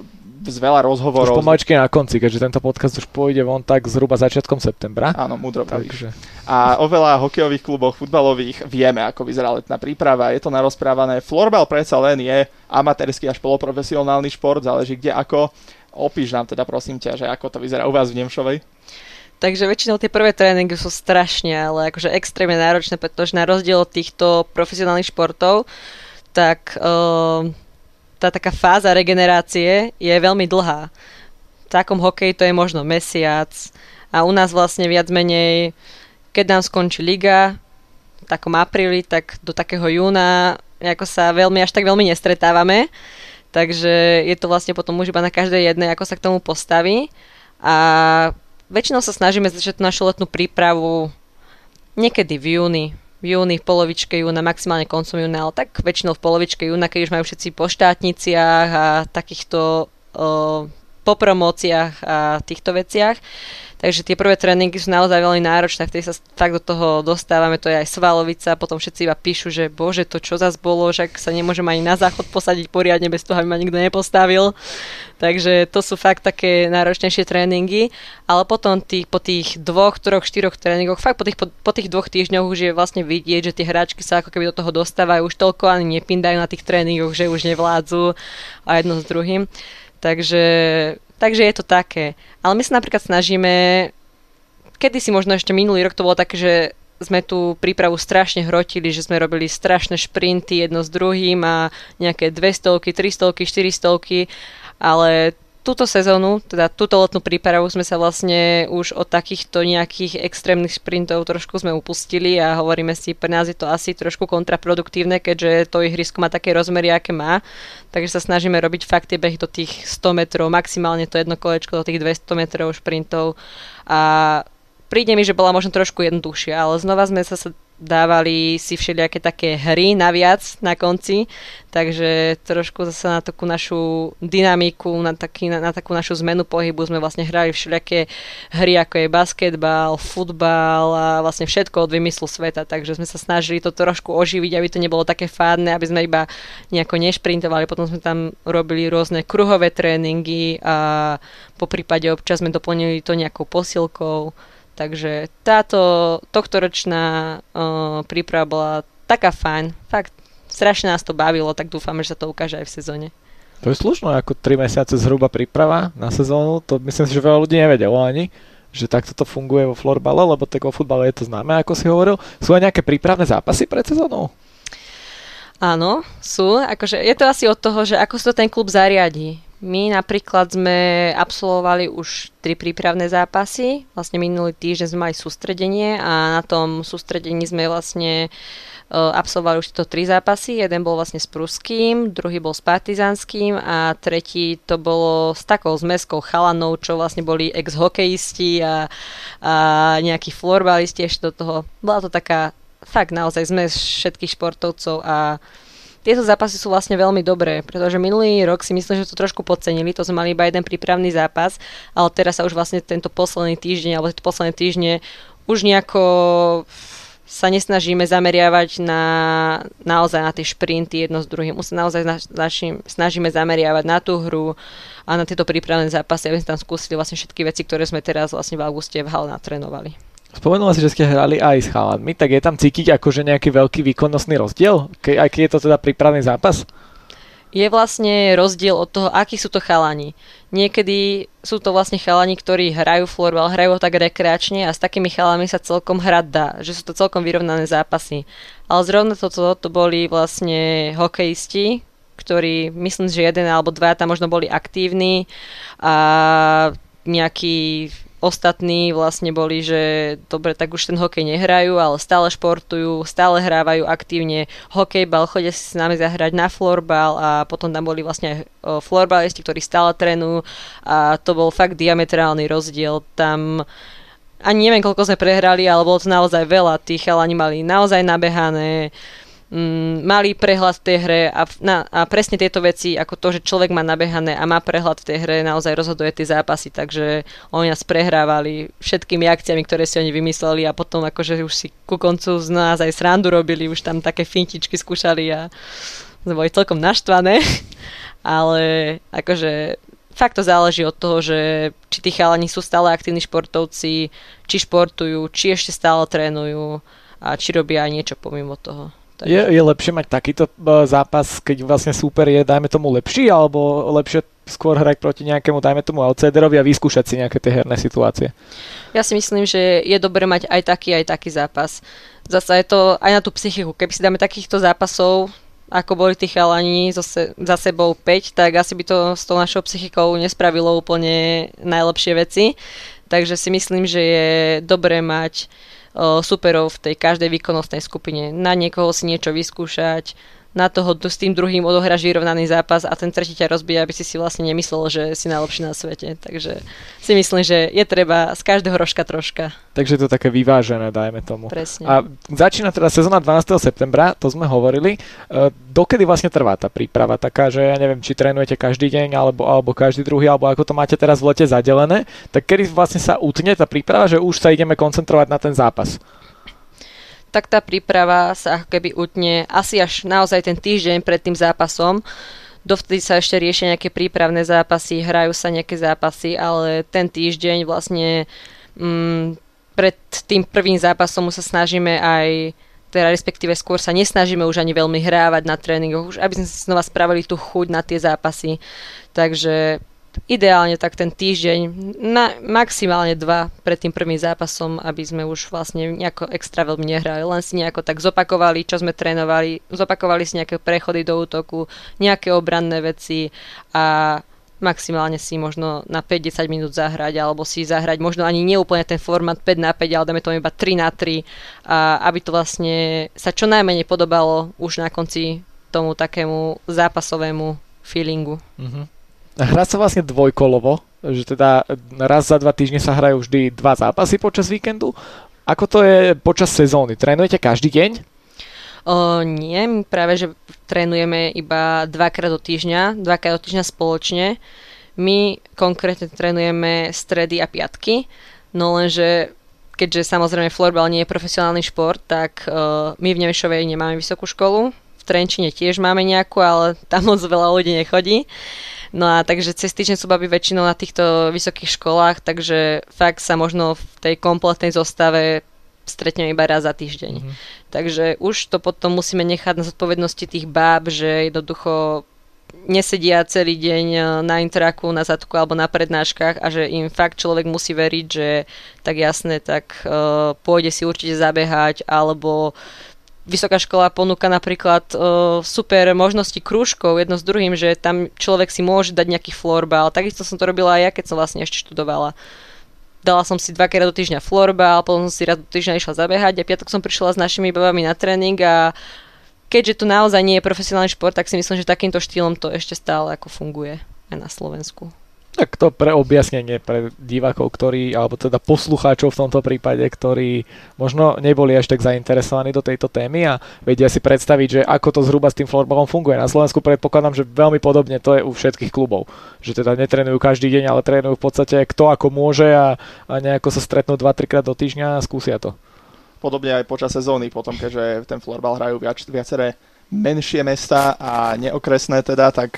z veľa rozhovorov. Už pomaličky na konci, keďže tento podcast už pôjde von tak zhruba začiatkom septembra. Áno, múdro Takže. A o veľa hokejových kluboch, futbalových vieme, ako vyzerá letná príprava. Je to narozprávané. Florbal predsa len je amatérsky až poloprofesionálny šport, záleží kde ako. Opíš nám teda prosím ťa, že ako to vyzerá u vás v Nemšovej. Takže väčšinou tie prvé tréningy sú strašne, ale akože extrémne náročné, pretože na rozdiel od týchto profesionálnych športov, tak uh, tá taká fáza regenerácie je veľmi dlhá. V takom hokeji to je možno mesiac a u nás vlastne viac menej, keď nám skončí liga, v takom apríli, tak do takého júna ako sa veľmi, až tak veľmi nestretávame. Takže je to vlastne potom už iba na každej jednej, ako sa k tomu postaví. A väčšinou sa snažíme začať našu letnú prípravu niekedy v júni, júni, v polovičke júna, maximálne koncom júna, ale tak väčšinou v polovičke júna, keď už majú všetci po štátniciach a takýchto o, po promóciách a týchto veciach. Takže tie prvé tréningy sú naozaj veľmi náročné, vtedy sa tak do toho dostávame, to je aj svalovica, potom všetci iba píšu, že bože, to čo zas bolo, že sa nemôžem ani na záchod posadiť poriadne bez toho, aby ma nikto nepostavil. Takže to sú fakt také náročnejšie tréningy, ale potom tých, po tých dvoch, troch, štyroch tréningoch, fakt po tých, po, po tých dvoch týždňoch už je vlastne vidieť, že tie hráčky sa ako keby do toho dostávajú, už toľko ani nepindajú na tých tréningoch, že už nevládzu a jedno s druhým. Takže Takže je to také. Ale my sa napríklad snažíme, kedy si možno ešte minulý rok to bolo také, že sme tú prípravu strašne hrotili, že sme robili strašné šprinty jedno s druhým a nejaké 200, 300, 400, ale túto sezónu, teda túto letnú prípravu sme sa vlastne už od takýchto nejakých extrémnych sprintov trošku sme upustili a hovoríme si, pre nás je to asi trošku kontraproduktívne, keďže to ihrisko má také rozmery, aké má. Takže sa snažíme robiť fakt tie behy do tých 100 metrov, maximálne to jedno kolečko do tých 200 metrov šprintov. A príde mi, že bola možno trošku jednoduchšia, ale znova sme sa dávali si všelijaké také hry naviac na konci, takže trošku zase na takú našu dynamiku, na, taký, na, na takú našu zmenu pohybu sme vlastne hrali všelijaké hry, ako je basketbal, futbal a vlastne všetko od vymyslu sveta, takže sme sa snažili to trošku oživiť, aby to nebolo také fádne, aby sme iba nejako nešprintovali, potom sme tam robili rôzne kruhové tréningy a po prípade občas sme doplnili to nejakou posilkou, Takže táto tohtoročná uh, príprava bola taká fajn. Fakt, strašne nás to bavilo, tak dúfame, že sa to ukáže aj v sezóne. To je slušno, ako 3 mesiace zhruba príprava na sezónu. To myslím si, že veľa ľudí nevedelo ani že takto to funguje vo florbale, lebo tak vo futbale je to známe, ako si hovoril. Sú aj nejaké prípravné zápasy pred sezónou? Áno, sú. Akože je to asi od toho, že ako sa to ten klub zariadí. My napríklad sme absolvovali už tri prípravné zápasy. Vlastne minulý týždeň sme mali sústredenie a na tom sústredení sme vlastne uh, absolvovali už to tri zápasy. Jeden bol vlastne s Pruským, druhý bol s Partizanským a tretí to bolo s takou zmeskou chalanov, čo vlastne boli ex-hokejisti a, a nejakí florbalisti ešte do toho. Bola to taká fakt naozaj zmes všetkých športovcov a tieto zápasy sú vlastne veľmi dobré, pretože minulý rok si myslím, že to trošku podcenili, to sme mali iba jeden prípravný zápas, ale teraz sa už vlastne tento posledný týždeň, alebo tento posledné týždne už nejako sa nesnažíme zameriavať na, naozaj na tie šprinty jedno s druhým. Už sa naozaj našim, snažíme zameriavať na tú hru a na tieto prípravné zápasy, aby sme tam skúsili vlastne všetky veci, ktoré sme teraz vlastne v auguste v hale natrénovali. Spomenula si, že ste hrali aj s chalanmi, tak je tam cítiť akože nejaký veľký výkonnostný rozdiel, ke, aj keď je to teda prípravný zápas? Je vlastne rozdiel od toho, akí sú to chalani. Niekedy sú to vlastne chalani, ktorí hrajú florbal, hrajú ho tak rekreačne a s takými chalami sa celkom hrať dá, že sú to celkom vyrovnané zápasy. Ale zrovna toto to boli vlastne hokejisti, ktorí, myslím, že jeden alebo dva tam možno boli aktívni a nejaký ostatní vlastne boli, že dobre, tak už ten hokej nehrajú, ale stále športujú, stále hrávajú aktívne hokejbal, chodia si s nami zahrať na florbal a potom tam boli vlastne florbalisti, ktorí stále trénujú a to bol fakt diametrálny rozdiel. Tam ani neviem, koľko sme prehrali, ale bolo to naozaj veľa. Tí chalani mali naozaj nabehané, mm, prehľad v tej hre a, na, a presne tieto veci, ako to, že človek má nabehané a má prehľad v tej hre, naozaj rozhoduje tie zápasy, takže oni nás prehrávali všetkými akciami, ktoré si oni vymysleli a potom akože už si ku koncu z nás aj srandu robili, už tam také fintičky skúšali a boli celkom naštvané, ale akože fakt to záleží od toho, že či tí chalani sú stále aktívni športovci, či športujú, či ešte stále trénujú a či robia aj niečo pomimo toho. Je, je lepšie mať takýto e, zápas, keď vlastne súper je, dajme tomu, lepší, alebo lepšie skôr hrať proti nejakému, dajme tomu, outsiderovi a vyskúšať si nejaké tie herné situácie. Ja si myslím, že je dobré mať aj taký, aj taký zápas. Zasa je to aj na tú psychiku. Keby si dáme takýchto zápasov, ako boli tí chalani se, za sebou 5, tak asi by to s tou našou psychikou nespravilo úplne najlepšie veci. Takže si myslím, že je dobré mať o, superov v tej každej výkonnostnej skupine. Na niekoho si niečo vyskúšať, na toho s tým druhým odohráš vyrovnaný zápas a ten tretí ťa rozbije, aby si si vlastne nemyslel, že si najlepší na svete. Takže si myslím, že je treba z každého rožka troška. Takže to také vyvážené, dajme tomu. Presne. A začína teda sezóna 12. septembra, to sme hovorili. E, dokedy vlastne trvá tá príprava? Taká, že ja neviem, či trénujete každý deň, alebo, alebo každý druhý, alebo ako to máte teraz v lete zadelené. Tak kedy vlastne sa utne tá príprava, že už sa ideme koncentrovať na ten zápas? Tak tá príprava sa ako keby utne asi až naozaj ten týždeň pred tým zápasom. Dovtedy sa ešte riešia nejaké prípravné zápasy, hrajú sa nejaké zápasy, ale ten týždeň vlastne mm, pred tým prvým zápasom sa snažíme aj teda respektíve skôr sa nesnažíme už ani veľmi hrávať na tréningoch, už aby sme si znova spravili tú chuť na tie zápasy. Takže ideálne tak ten týždeň, na, maximálne dva pred tým prvým zápasom, aby sme už vlastne nejako extra veľmi nehrali, len si nejako tak zopakovali, čo sme trénovali, zopakovali si nejaké prechody do útoku, nejaké obranné veci a maximálne si možno na 5-10 minút zahrať, alebo si zahrať možno ani neúplne ten format 5 na 5, ale dáme to iba 3 na 3, a aby to vlastne sa čo najmenej podobalo už na konci tomu takému zápasovému feelingu. Mm-hmm. Hrá sa vlastne dvojkolovo, že teda raz za dva týždne sa hrajú vždy dva zápasy počas víkendu. Ako to je počas sezóny? Trénujete každý deň? O, nie, my práve, že trénujeme iba dvakrát do týždňa, dvakrát do týždňa spoločne. My konkrétne trénujeme stredy a piatky, no lenže keďže samozrejme florbal nie je profesionálny šport, tak uh, my v Nemešovej nemáme vysokú školu, v Trenčine tiež máme nejakú, ale tam moc veľa ľudí nechodí. No a takže cez týždeň sú baby väčšinou na týchto vysokých školách, takže fakt sa možno v tej kompletnej zostave stretneme iba raz za týždeň. Mm-hmm. Takže už to potom musíme nechať na zodpovednosti tých báb, že jednoducho nesedia celý deň e, na interaku, na zadku alebo na prednáškach a že im fakt človek musí veriť, že tak jasné, tak uh, pôjde si určite zabehať alebo vysoká škola ponúka napríklad uh, super možnosti krúžkov jedno s druhým, že tam človek si môže dať nejaký florbal. Takisto som to robila aj ja, keď som vlastne ešte študovala. Dala som si dvakrát do týždňa florbal, potom som si raz do týždňa išla zabehať a piatok som prišla s našimi babami na tréning a keďže to naozaj nie je profesionálny šport, tak si myslím, že takýmto štýlom to ešte stále ako funguje aj na Slovensku. Tak to pre objasnenie pre divákov, ktorí, alebo teda poslucháčov v tomto prípade, ktorí možno neboli až tak zainteresovaní do tejto témy a vedia si predstaviť, že ako to zhruba s tým florbalom funguje. Na Slovensku predpokladám, že veľmi podobne to je u všetkých klubov. Že teda netrenujú každý deň, ale trénujú v podstate kto ako môže a, a nejako sa stretnú 2-3 krát do týždňa a skúsia to. Podobne aj počas sezóny, potom keďže ten florbal hrajú viac, viaceré menšie mesta a neokresné teda, tak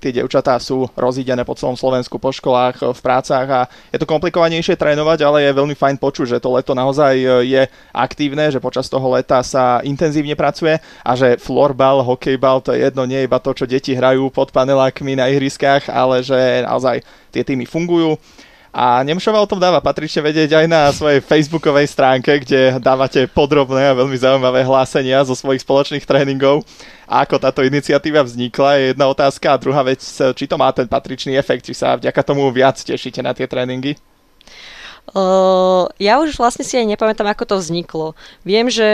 tie devčatá sú rozídené po celom Slovensku, po školách, v prácach a je to komplikovanejšie trénovať, ale je veľmi fajn počuť, že to leto naozaj e, je aktívne, že počas toho leta sa intenzívne pracuje a že florbal, hokejbal, to je jedno, nie iba to, čo deti hrajú pod panelákmi na ihriskách, ale že naozaj tie týmy fungujú. A Nemšova o tom dáva patrične vedieť aj na svojej facebookovej stránke, kde dávate podrobné a veľmi zaujímavé hlásenia zo svojich spoločných tréningov. A ako táto iniciatíva vznikla je jedna otázka a druhá vec, či to má ten patričný efekt, či sa vďaka tomu viac tešíte na tie tréningy. Uh, ja už vlastne si aj nepamätám, ako to vzniklo. Viem, že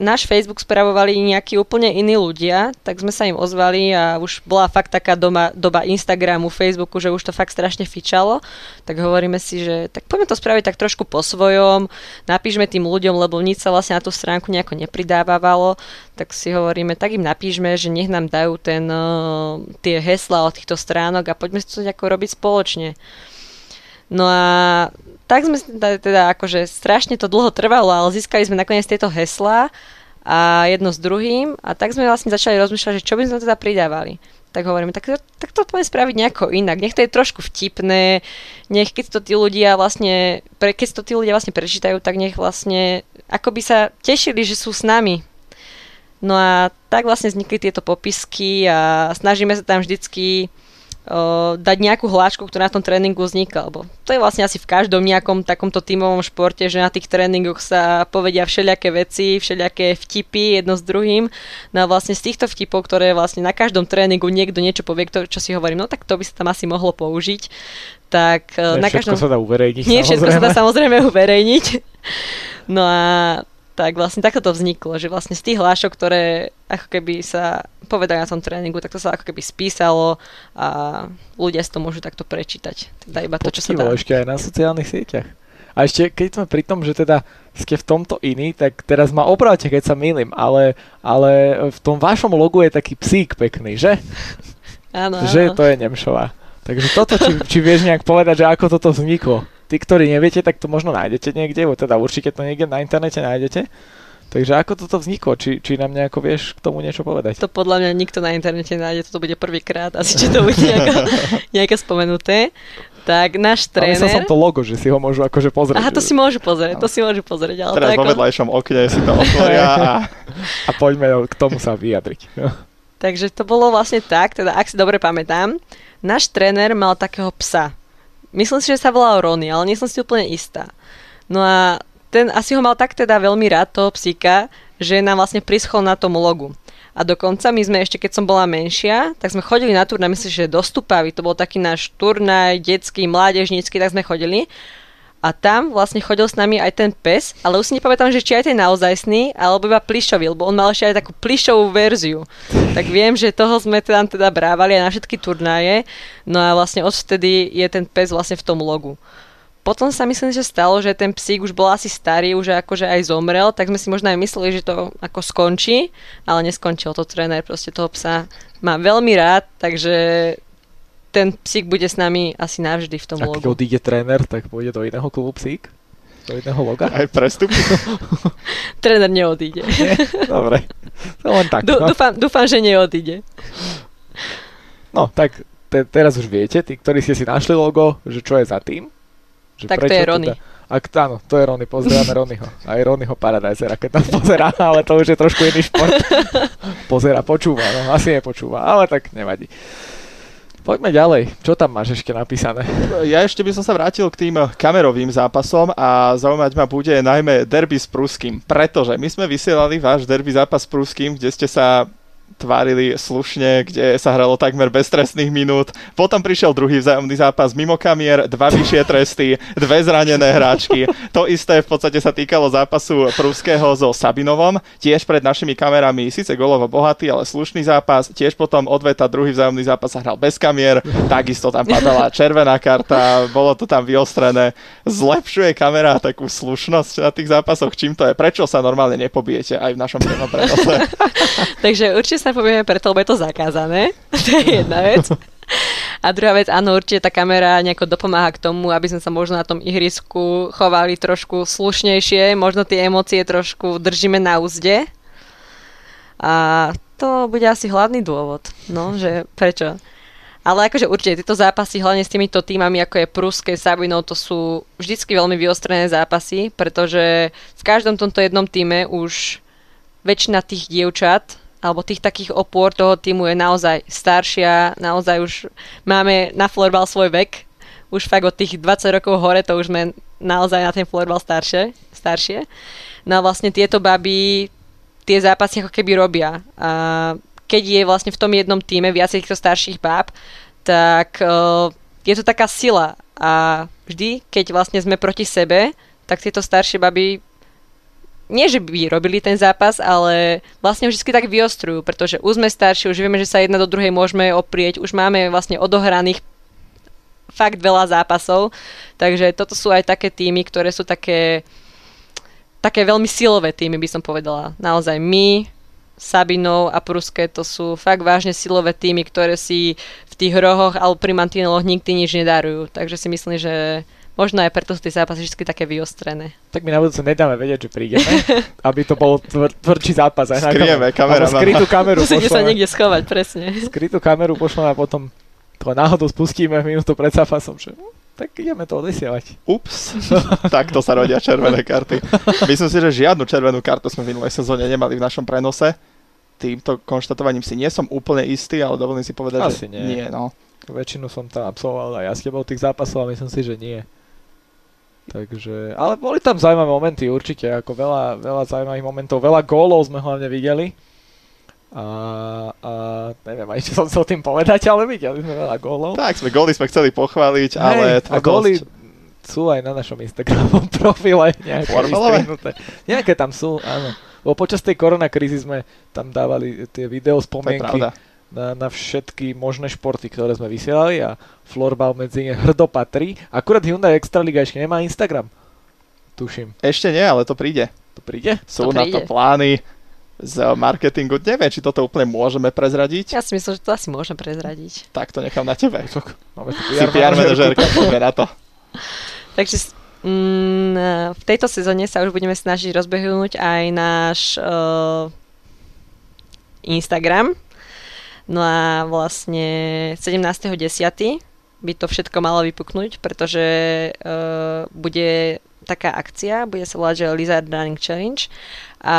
náš Facebook spravovali nejakí úplne iní ľudia, tak sme sa im ozvali a už bola fakt taká doma, doba Instagramu, Facebooku, že už to fakt strašne fičalo. Tak hovoríme si, že tak poďme to spraviť tak trošku po svojom, napíšme tým ľuďom, lebo nič sa vlastne na tú stránku nejako nepridávalo, tak si hovoríme, tak im napíšme, že nech nám dajú ten, uh, tie hesla od týchto stránok a poďme to ako robiť spoločne. No a tak sme teda, teda akože strašne to dlho trvalo, ale získali sme nakoniec tieto heslá a jedno s druhým a tak sme vlastne začali rozmýšľať, že čo by sme teda pridávali. Tak hovoríme, tak, tak to poďme spraviť nejako inak. Nech to je trošku vtipné, nech keď to tí ľudia vlastne, pre, keď to tí ľudia vlastne prečítajú, tak nech vlastne ako by sa tešili, že sú s nami. No a tak vlastne vznikli tieto popisky a snažíme sa tam vždycky dať nejakú hlášku, ktorá na tom tréningu vznikla. Lebo to je vlastne asi v každom nejakom takomto tímovom športe, že na tých tréningoch sa povedia všelijaké veci, všelijaké vtipy jedno s druhým. No a vlastne z týchto vtipov, ktoré vlastne na každom tréningu niekto niečo povie, čo si hovorím, no tak to by sa tam asi mohlo použiť. Tak ne na každom... sa dá uverejniť. Nie všetko sa dá samozrejme uverejniť. No a tak vlastne takto to vzniklo, že vlastne z tých hlášok, ktoré ako keby sa povedali na tom tréningu, tak to sa ako keby spísalo a ľudia si to môžu takto prečítať. Teda iba to, čo sa dá. ešte aj na sociálnych sieťach. A ešte, keď sme pri tom, že teda ste v tomto iní, tak teraz ma opravte, keď sa milím, ale, ale v tom vašom logu je taký psík pekný, že? Áno, Že to je Nemšová. Takže toto, či, či vieš nejak povedať, že ako toto vzniklo? Tí, ktorí neviete, tak to možno nájdete niekde, bo teda určite to niekde na internete nájdete. Takže ako toto vzniklo? Či, či nám nejako vieš k tomu niečo povedať? To podľa mňa nikto na internete nájde, toto bude prvýkrát, asi či to bude nejako, nejaké spomenuté. Tak náš tréner... Ale som to logo, že si ho môžu akože pozrieť. Aha, to si môžu pozrieť, to si môžu pozrieť. Ale Teraz vo ako... vedľajšom okne si to otvoria a... a poďme k tomu sa vyjadriť. Takže to bolo vlastne tak, teda ak si dobre pamätám, náš tréner mal takého psa. Myslím si, že sa volal Rony, ale nie som si úplne istá. No a ten asi ho mal tak teda veľmi rád, toho psíka, že nám vlastne prischol na tom logu. A dokonca my sme ešte, keď som bola menšia, tak sme chodili na turnaj, myslím, že do Stupavy, to bol taký náš turnaj, detský, mládežnícky, tak sme chodili a tam vlastne chodil s nami aj ten pes, ale už si nepamätám, že či aj ten naozajstný, alebo iba plišový, lebo on mal ešte aj takú plišovú verziu. Tak viem, že toho sme tam teda brávali aj na všetky turnaje, no a vlastne odvtedy je ten pes vlastne v tom logu. Potom sa myslím, že stalo, že ten psík už bol asi starý, už akože aj zomrel, tak sme si možno aj mysleli, že to ako skončí, ale neskončil to tréner, proste toho psa má veľmi rád, takže ten psík bude s nami asi navždy v tom Ak logu. Ak odíde tréner, tak pôjde do iného klubu psík? Do iného loga? Aj prestup? tréner neodíde. Nie? Dobre. To len tak. no. dúfam, dúfam, že neodíde. No, tak te, teraz už viete, tí, ktorí ste si našli logo, že čo je za tým. Že tak to je Rony. Teda, ak, áno, to je Rony, pozeráme Ronyho. Aj Ronyho Paradisera, keď tam pozerá, ale to už je trošku iný šport. Pozera, počúva, no asi nepočúva, ale tak nevadí. Poďme ďalej. Čo tam máš ešte napísané? Ja ešte by som sa vrátil k tým kamerovým zápasom a zaujímať ma bude najmä derby s Pruským, pretože my sme vysielali váš derby zápas s Pruským, kde ste sa tvárili slušne, kde sa hralo takmer bez trestných minút. Potom prišiel druhý vzájomný zápas mimo kamier, dva vyššie tresty, dve zranené hráčky. To isté v podstate sa týkalo zápasu Prúského so Sabinovom, tiež pred našimi kamerami, síce golovo bohatý, ale slušný zápas. Tiež potom odveta druhý vzájomný zápas sa hral bez kamier, takisto tam padala červená karta, bolo to tam vyostrené. Zlepšuje kamera takú slušnosť na tých zápasoch, čím to je? Prečo sa normálne nepobijete aj v našom prenose? Takže určite sa povieme preto, lebo je to zakázané. to je jedna vec. A druhá vec, áno, určite tá kamera nejako dopomáha k tomu, aby sme sa možno na tom ihrisku chovali trošku slušnejšie, možno tie emócie trošku držíme na úzde. A to bude asi hlavný dôvod, no, že prečo. Ale akože určite tieto zápasy, hlavne s týmito týmami, ako je Pruské, Sabinov, to sú vždycky veľmi vyostrené zápasy, pretože v každom tomto jednom týme už väčšina tých dievčat alebo tých takých opôr toho týmu je naozaj staršia, naozaj už máme na florbal svoj vek, už fakt od tých 20 rokov hore to už sme naozaj na ten florbal staršie, staršie. No a vlastne tieto baby tie zápasy ako keby robia. A keď je vlastne v tom jednom týme viacej týchto starších báb, tak uh, je to taká sila. A vždy, keď vlastne sme proti sebe, tak tieto staršie baby nie, že by robili ten zápas, ale vlastne vždy tak vyostrujú, pretože už sme starší, už vieme, že sa jedna do druhej môžeme oprieť, už máme vlastne odohraných fakt veľa zápasov, takže toto sú aj také týmy, ktoré sú také také veľmi silové týmy, by som povedala. Naozaj my, Sabinov a Pruské, to sú fakt vážne silové týmy, ktoré si v tých rohoch alebo pri mantineloch nikdy nič nedarujú. Takže si myslím, že Možno aj preto sú tie zápasy vždy také vyostrené. Tak my na budúce nedáme vedieť, že prídeme, aby to bol tvr- tvrdší zápas. Aj Skrieme, kamera. Skrytú kameru Musíte sa niekde schovať, presne. Skrytú kameru pošleme a potom to náhodou spustíme minútu pred zápasom, že tak ideme to odesielať. Ups, takto sa rodia červené karty. Myslím si, že žiadnu červenú kartu sme v minulej sezóne nemali v našom prenose. Týmto konštatovaním si nie som úplne istý, ale dovolím si povedať, Asi že nie. nie no. Väčšinu som tam absolvoval aj ja s tebou tých zápasov a myslím si, že nie. Takže, ale boli tam zaujímavé momenty určite, ako veľa, veľa zaujímavých momentov, veľa gólov sme hlavne videli. A, a neviem aj, čo som chcel tým povedať, ale videli sme veľa gólov. Tak, sme góly sme chceli pochváliť, ale... a góly sú aj na našom Instagramovom profile nejaké. Nejaké tam sú, áno. Lebo počas tej koronakrízy sme tam dávali tie video spomienky na, na všetky možné športy, ktoré sme vysielali a florbal medzi ne hrdo patrí. Akurát Hyundai Extraliga ešte nemá Instagram. Tuším. Ešte nie, ale to príde. To príde? Sú to na príde. to plány z marketingu. Neviem, či toto úplne môžeme prezradiť. Ja si myslím, že to asi môžeme prezradiť. Tak to nechám na tebe. Máme tu PR, PR manažerka, poďme na to. Takže mm, v tejto sezóne sa už budeme snažiť rozbehnúť aj náš uh, Instagram, No a vlastne 17.10. by to všetko malo vypuknúť, pretože uh, bude taká akcia, bude sa volať, že Lizard Running Challenge a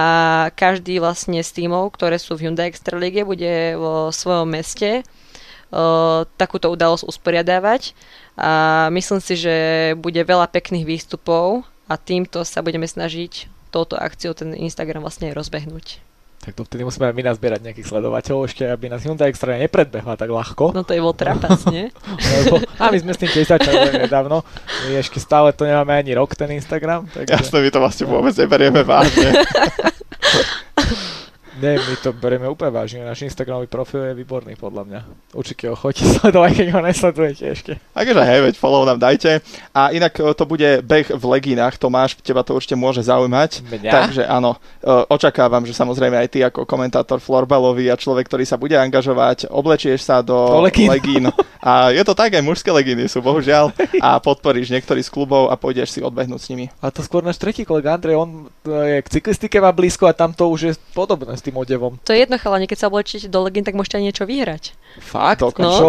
každý vlastne z tímov, ktoré sú v Hyundai Extra League, bude vo svojom meste uh, takúto udalosť usporiadávať a myslím si, že bude veľa pekných výstupov a týmto sa budeme snažiť touto akciou ten Instagram vlastne rozbehnúť. Tak to vtedy musíme aj my nazbierať nejakých sledovateľov ešte, aby nás Hyundai Extra nepredbehla tak ľahko. No to je bol trapas, nie? Lebo, a my sme s tým tiež začali nedávno. My ešte stále to nemáme ani rok, ten Instagram. Takže... Jasne, my to vlastne vôbec neberieme vážne. Nie, my to berieme úplne vážne. Náš Instagramový profil je výborný, podľa mňa. Určite ho choďte sledovať, keď ho nesledujete ešte. Takže hej, veď follow nám dajte. A inak e, to bude beh v leginách. Tomáš, teba to určite môže zaujímať. Mňa? Takže áno, e, očakávam, že samozrejme aj ty ako komentátor florbalový a človek, ktorý sa bude angažovať, oblečieš sa do, do legín. legín. A je to tak, aj mužské legíny sú, bohužiaľ. A podporíš niektorý z klubov a pôjdeš si odbehnúť s nimi. A to skôr náš tretí kolega Andrej, on e, je k cyklistike má blízko a tam to už je podobné s tým odevom. To je jedno, chalani, keď sa oblečíte do legín, tak môžete aj niečo vyhrať. Fakt? To, no, čo?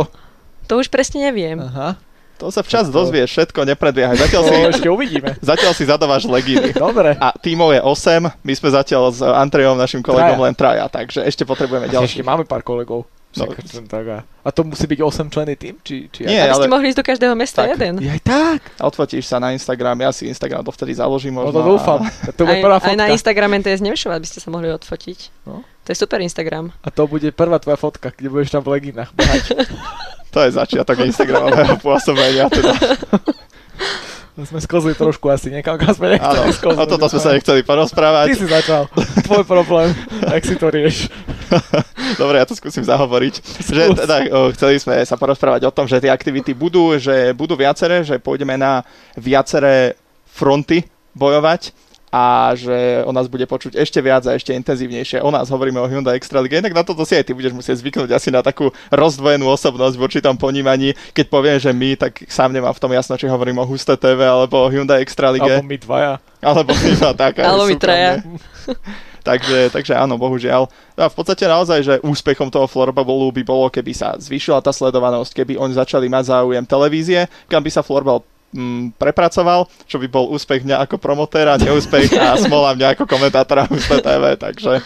to už presne neviem. Aha. To sa včas to... dozvieš, všetko nepredbiehaj. Zatiaľ si, ešte uvidíme. Zatiaľ si zadávaš legíny. Dobre. A tímov je 8, my sme zatiaľ s Andrejom, našim kolegom, traja. len traja, takže ešte potrebujeme ďalších. Ešte máme pár kolegov. No. Tak a, a to musí byť 8 členy tým? Či, či Nie, Aby ale... ste mohli ísť do každého mesta tak, jeden. aj tak. Odfotíš sa na Instagram, ja si Instagram dovtedy založím možno. No to dúfam. A... To aj, prvá fotka. aj na Instagrame TS Nemšova by ste sa mohli odfotiť. No. To je super Instagram. A to bude prvá tvoja fotka, kde budeš tam v leginách to je začiatok Instagramového pôsobenia. Teda. sme skozli trošku asi niekam, kam sme nechceli Áno, o toto sme sa nechceli porozprávať. Ty si začal. Tvoj problém. Tak si to rieš. Dobre, ja to skúsim zahovoriť. Že teda, chceli sme sa porozprávať o tom, že tie aktivity budú, že budú viaceré, že pôjdeme na viaceré fronty bojovať a že o nás bude počuť ešte viac a ešte intenzívnejšie. O nás hovoríme o Hyundai Extraliga, inak na toto si aj ty budeš musieť zvyknúť asi na takú rozdvojenú osobnosť v určitom ponímaní. Keď poviem, že my, tak sám nemám v tom jasno, či Hovorím o Husté TV alebo o Hyundai Extralige. Alebo my dvaja. Alebo my dva, tak. Alebo my traja. takže, takže áno, bohužiaľ. A v podstate naozaj, že úspechom toho florbabolu by bolo, keby sa zvýšila tá sledovanosť, keby oni začali mať záujem televízie, kam by sa florbal mm, prepracoval, čo by bol úspech mňa ako promotéra, neúspech a smola mňa ako komentátora Husle TV, takže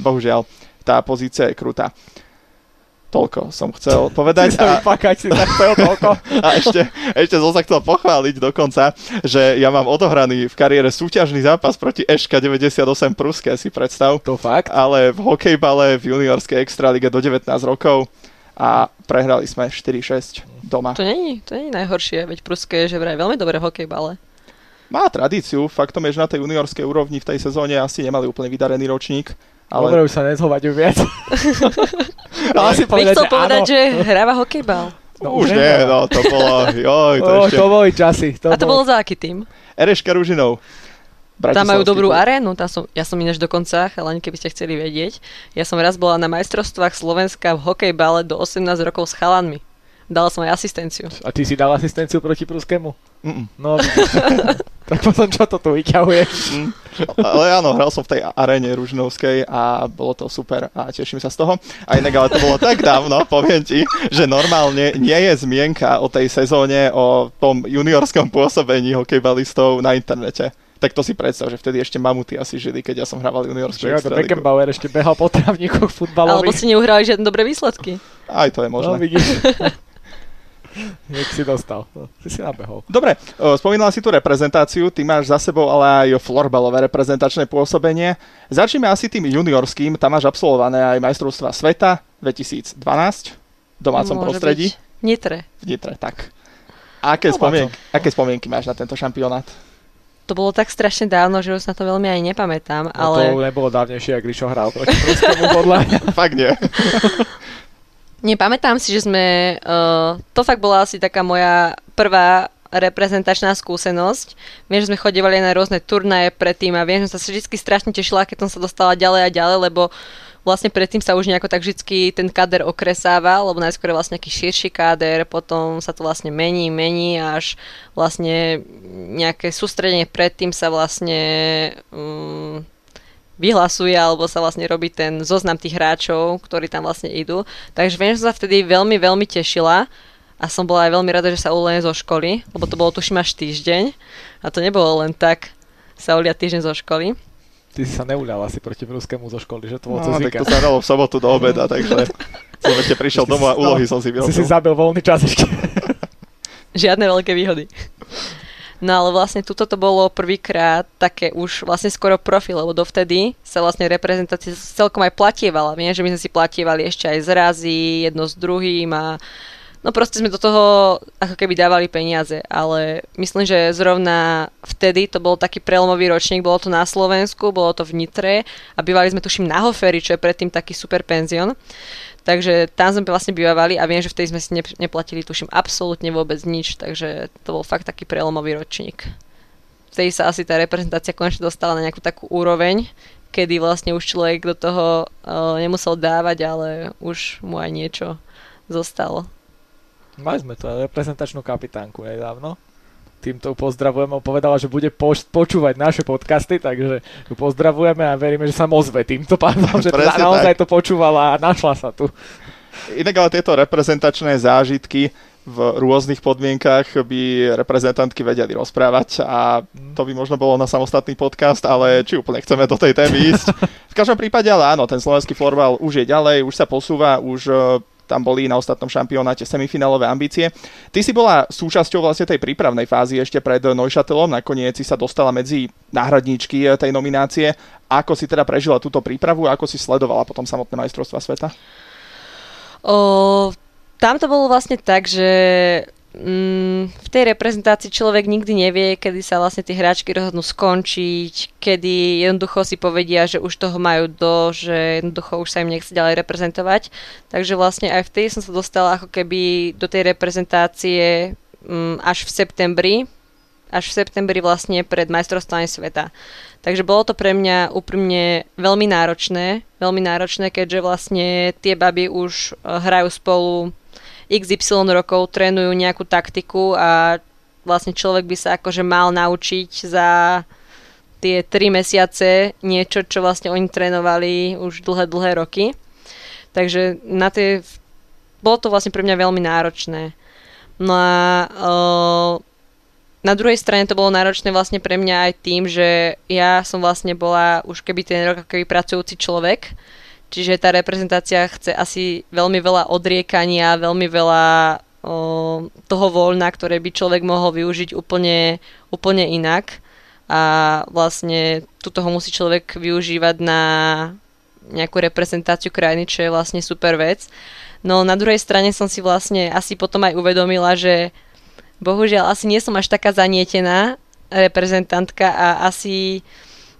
bohužiaľ tá pozícia je krutá. Toľko som chcel povedať. a, si takto toľko. a ešte, ešte som sa chcel pochváliť dokonca, že ja mám odohraný v kariére súťažný zápas proti Eška 98 Pruské, si predstav. To fakt? Ale v hokejbale v juniorskej extralige do 19 rokov a prehrali sme 4-6 doma. To není, to není najhoršie, veď Pruské je že vraj veľmi dobré hokejbale. Má tradíciu, faktom je, že na tej juniorskej úrovni v tej sezóne asi nemali úplne vydarený ročník. Ale... Dobre, už sa nezhovaďuj viac. ale si povedať, chcel povedať, že hráva hokejbal. No, už nie, no to bolo, joj, to, oh, ešte... to boli časy. To A to bolo za aký tým? Ereška Ružinov. Tam majú dobrú arénu, tam som, ja som ináč dokonca, ale keby ste chceli vedieť, ja som raz bola na majstrovstvách Slovenska v hokejbale do 18 rokov s chalanmi. Dala som aj asistenciu. A ty si dal asistenciu proti Pruskému? Mm-mm. No, tak potom čo to tu vyťahuješ? Mm. Ale áno, hral som v tej aréne Ružnovskej a bolo to super a teším sa z toho. A inak ale to bolo tak dávno, poviem ti, že normálne nie je zmienka o tej sezóne, o tom juniorskom pôsobení hokejbalistov na internete. Tak to si predstav, že vtedy ešte mamuty asi žili, keď ja som hrával juniorskú ja, Beckenbauer ešte behal po trávnikoch futbalových. Alebo si neuhrali žiadne dobré výsledky. Aj to je možné. No, vidíš. Nech si dostal. No, si si nabehol. Dobre, spomínala si tú reprezentáciu, ty máš za sebou ale aj florbalové reprezentačné pôsobenie. Začneme asi tým juniorským, tam máš absolvované aj majstrovstva sveta 2012 v domácom Môže prostredí. byť. Nitre. V Nitre, tak. A aké, Domácom. spomienky, aké spomienky máš na tento šampionát? To bolo tak strašne dávno, že už sa to veľmi aj nepamätám, Ale... No to ale nebolo dávnejšie, ak Rišo hral proti Pruskému podľa mňa. Fakt nie. nepamätám si, že sme... Uh, to fakt bola asi taká moja prvá reprezentačná skúsenosť. Viem, že sme chodívali na rôzne turnaje predtým a viem, že som sa vždy strašne tešila, keď som sa dostala ďalej a ďalej, lebo vlastne predtým sa už nejako tak vždy ten kader okresáva, lebo najskôr je vlastne nejaký širší káder, potom sa to vlastne mení, mení až vlastne nejaké sústredenie predtým sa vlastne um, vyhlasuje alebo sa vlastne robí ten zoznam tých hráčov, ktorí tam vlastne idú. Takže viem, že som sa vtedy veľmi, veľmi tešila a som bola aj veľmi rada, že sa ulejem zo školy, lebo to bolo tuším až týždeň a to nebolo len tak sa uliať týždeň zo školy. Ty si sa neuľal asi proti Pruskému zo školy, že to bolo No, tak to sa hralo v sobotu do obeda, takže som ešte prišiel Si si- domov a úlohy som si Si si vyhotil. zabil voľný čas ešte. Žiadne veľké výhody. No ale vlastne tuto to bolo prvýkrát také už vlastne skoro profil, lebo dovtedy sa vlastne reprezentácia celkom aj platievala. Viem, že my sme si platievali ešte aj zrazy, jedno s druhým a no proste sme do toho ako keby dávali peniaze, ale myslím, že zrovna vtedy to bol taký prelomový ročník, bolo to na Slovensku, bolo to v Nitre a bývali sme tuším na Hoferi, čo je predtým taký super penzión. Takže tam sme vlastne bývali a viem, že vtedy sme si ne- neplatili, tuším, absolútne vôbec nič, takže to bol fakt taký prelomový ročník. Vtedy sa asi tá reprezentácia konečne dostala na nejakú takú úroveň, kedy vlastne už človek do toho uh, nemusel dávať, ale už mu aj niečo zostalo. Mali sme tu aj reprezentačnú kapitánku nedávno. Týmto pozdravujeme. Povedala, že bude poč- počúvať naše podcasty, takže ju pozdravujeme a veríme, že sa ozve týmto pánom, že teda naozaj tak. to počúvala a našla sa tu. Inak ale tieto reprezentačné zážitky v rôznych podmienkach by reprezentantky vedeli rozprávať a to by možno bolo na samostatný podcast, ale či úplne chceme do tej témy ísť. V každom prípade ale áno, ten slovenský florbal už je ďalej, už sa posúva, už e, tam boli na ostatnom šampionáte semifinálové ambície. Ty si bola súčasťou vlastne tej prípravnej fázy ešte pred Neuchâtelom, nakoniec si sa dostala medzi náhradníčky e, tej nominácie. Ako si teda prežila túto prípravu a ako si sledovala potom samotné majstrovstva sveta? O, tam to bolo vlastne tak, že v tej reprezentácii človek nikdy nevie, kedy sa vlastne tie hráčky rozhodnú skončiť, kedy jednoducho si povedia, že už toho majú do, že jednoducho už sa im nechce ďalej reprezentovať. Takže vlastne aj vtedy som sa dostala ako keby do tej reprezentácie mm, až v septembri, až v septembri vlastne pred majstrovstvami sveta. Takže bolo to pre mňa úprimne veľmi náročné, veľmi náročné, keďže vlastne tie baby už eh, hrajú spolu XY rokov, trénujú nejakú taktiku a vlastne človek by sa akože mal naučiť za tie 3 mesiace niečo, čo vlastne oni trénovali už dlhé, dlhé roky. Takže na tie, bolo to vlastne pre mňa veľmi náročné. No a uh, na druhej strane to bolo náročné vlastne pre mňa aj tým, že ja som vlastne bola už keby ten rok keby pracujúci človek, čiže tá reprezentácia chce asi veľmi veľa odriekania, veľmi veľa o, toho voľna, ktoré by človek mohol využiť úplne, úplne inak a vlastne tu toho musí človek využívať na nejakú reprezentáciu krajiny, čo je vlastne super vec. No na druhej strane som si vlastne asi potom aj uvedomila, že bohužiaľ asi nie som až taká zanietená reprezentantka a asi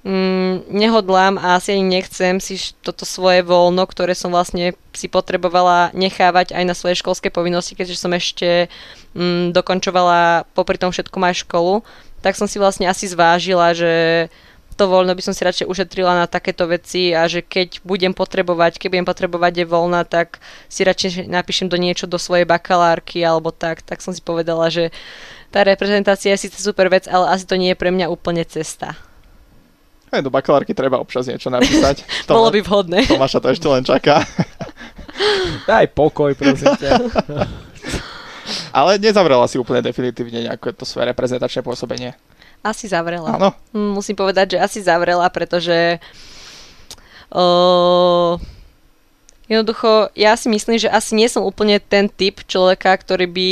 mm, nehodlám a asi ani nechcem si toto svoje voľno, ktoré som vlastne si potrebovala nechávať aj na svoje školské povinnosti, keďže som ešte mm, dokončovala popri tom všetkom aj školu, tak som si vlastne asi zvážila, že to voľno by som si radšej ušetrila na takéto veci a že keď budem potrebovať, keď budem potrebovať je voľna, tak si radšej napíšem do niečo do svojej bakalárky alebo tak. Tak som si povedala, že tá reprezentácia je síce super vec, ale asi to nie je pre mňa úplne cesta. Aj do bakalárky treba občas niečo napísať. Bolo by vhodné. Tomáša to ešte len čaká. Daj pokoj, prosím ťa. Ale nezavrela si úplne definitívne nejaké to svoje reprezentačné pôsobenie. Asi zavrela. Áno. Mm, Musím povedať, že asi zavrela, pretože o, Jednoducho, ja si myslím, že asi nie som úplne ten typ človeka, ktorý by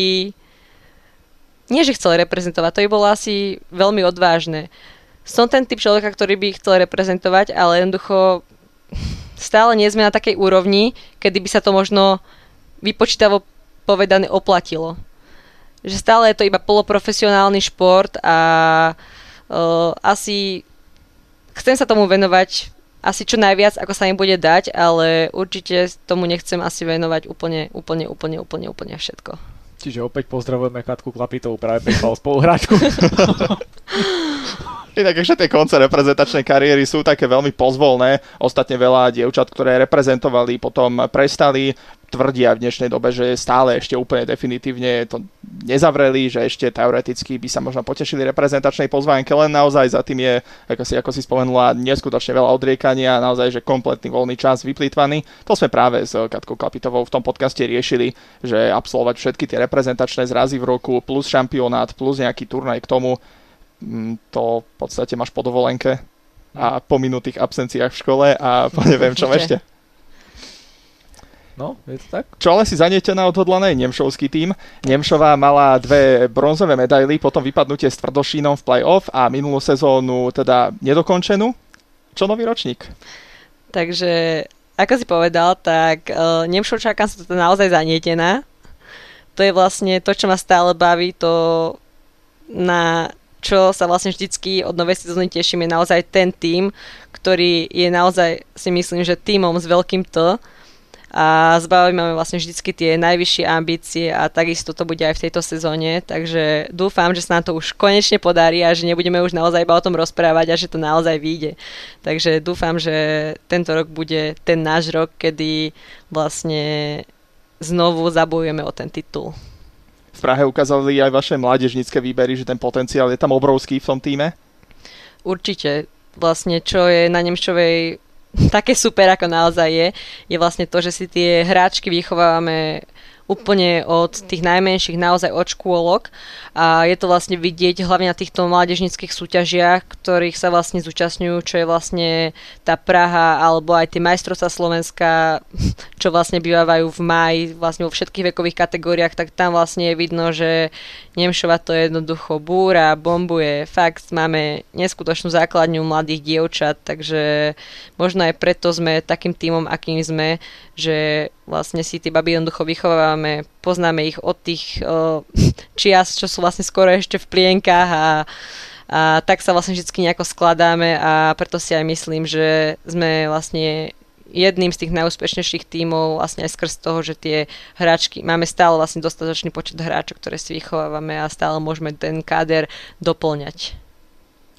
nie, že chcel reprezentovať, to by bolo asi veľmi odvážne. Som ten typ človeka, ktorý by chcel reprezentovať, ale jednoducho stále nie sme na takej úrovni, kedy by sa to možno vypočítavo povedané oplatilo. Že stále je to iba poloprofesionálny šport a uh, asi chcem sa tomu venovať asi čo najviac, ako sa im bude dať, ale určite tomu nechcem asi venovať úplne, úplne, úplne, úplne, úplne všetko. Čiže opäť pozdravujeme Katku Klapitovú, práve Paypal spoluhráčku. Inak ešte tie konce reprezentačnej kariéry sú také veľmi pozvolné. Ostatne veľa dievčat, ktoré reprezentovali, potom prestali. Tvrdia v dnešnej dobe, že stále ešte úplne definitívne to nezavreli, že ešte teoreticky by sa možno potešili reprezentačnej pozvánke, len naozaj za tým je, ako si, ako si spomenula, neskutočne veľa odriekania, naozaj, že kompletný voľný čas vyplýtvaný. To sme práve s Katkou Kapitovou v tom podcaste riešili, že absolvovať všetky tie reprezentačné zrazy v roku, plus šampionát, plus nejaký turnaj k tomu, to v podstate máš po dovolenke a po minutých absenciách v škole a po neviem čom ešte. No, je to tak? Čo ale si zanietená odhodlanej Nemšovský tým. Nemšová mala dve bronzové medaily, potom vypadnutie s Tvrdošínom v play-off a minulú sezónu teda nedokončenú. Čo nový ročník? Takže, ako si povedal, tak uh, Nemšovčáka sa to naozaj zanietená. To je vlastne to, čo ma stále baví, to na čo sa vlastne vždycky od novej sezóny teším, je naozaj ten tým, ktorý je naozaj, si myslím, že týmom s veľkým T. A zbavíme vlastne vždycky tie najvyššie ambície a takisto to bude aj v tejto sezóne, takže dúfam, že sa nám to už konečne podarí a že nebudeme už naozaj iba o tom rozprávať a že to naozaj vyjde. Takže dúfam, že tento rok bude ten náš rok, kedy vlastne znovu zabojujeme o ten titul v Prahe ukázali aj vaše mládežnícke výbery, že ten potenciál je tam obrovský v tom týme? Určite. Vlastne, čo je na Nemčovej také super, ako naozaj je, je vlastne to, že si tie hráčky vychovávame úplne od tých najmenších naozaj od škôlok. A je to vlastne vidieť hlavne na týchto mládežnických súťažiach, ktorých sa vlastne zúčastňujú, čo je vlastne tá Praha alebo aj tie majstrovstvá Slovenska, čo vlastne bývajú v maji vlastne vo všetkých vekových kategóriách, tak tam vlastne je vidno, že Nemšova to je jednoducho búra, bombuje, fakt máme neskutočnú základňu mladých dievčat, takže možno aj preto sme takým týmom, akým sme, že vlastne si tie baby jednoducho vychovávame, poznáme ich od tých uh, čias, čo sú vlastne skoro ešte v plienkach a, a tak sa vlastne vždy nejako skladáme a preto si aj myslím, že sme vlastne jedným z tých najúspešnejších tímov vlastne aj skrz toho, že tie hráčky, máme stále vlastne dostatočný počet hráčov, ktoré si vychovávame a stále môžeme ten káder doplňať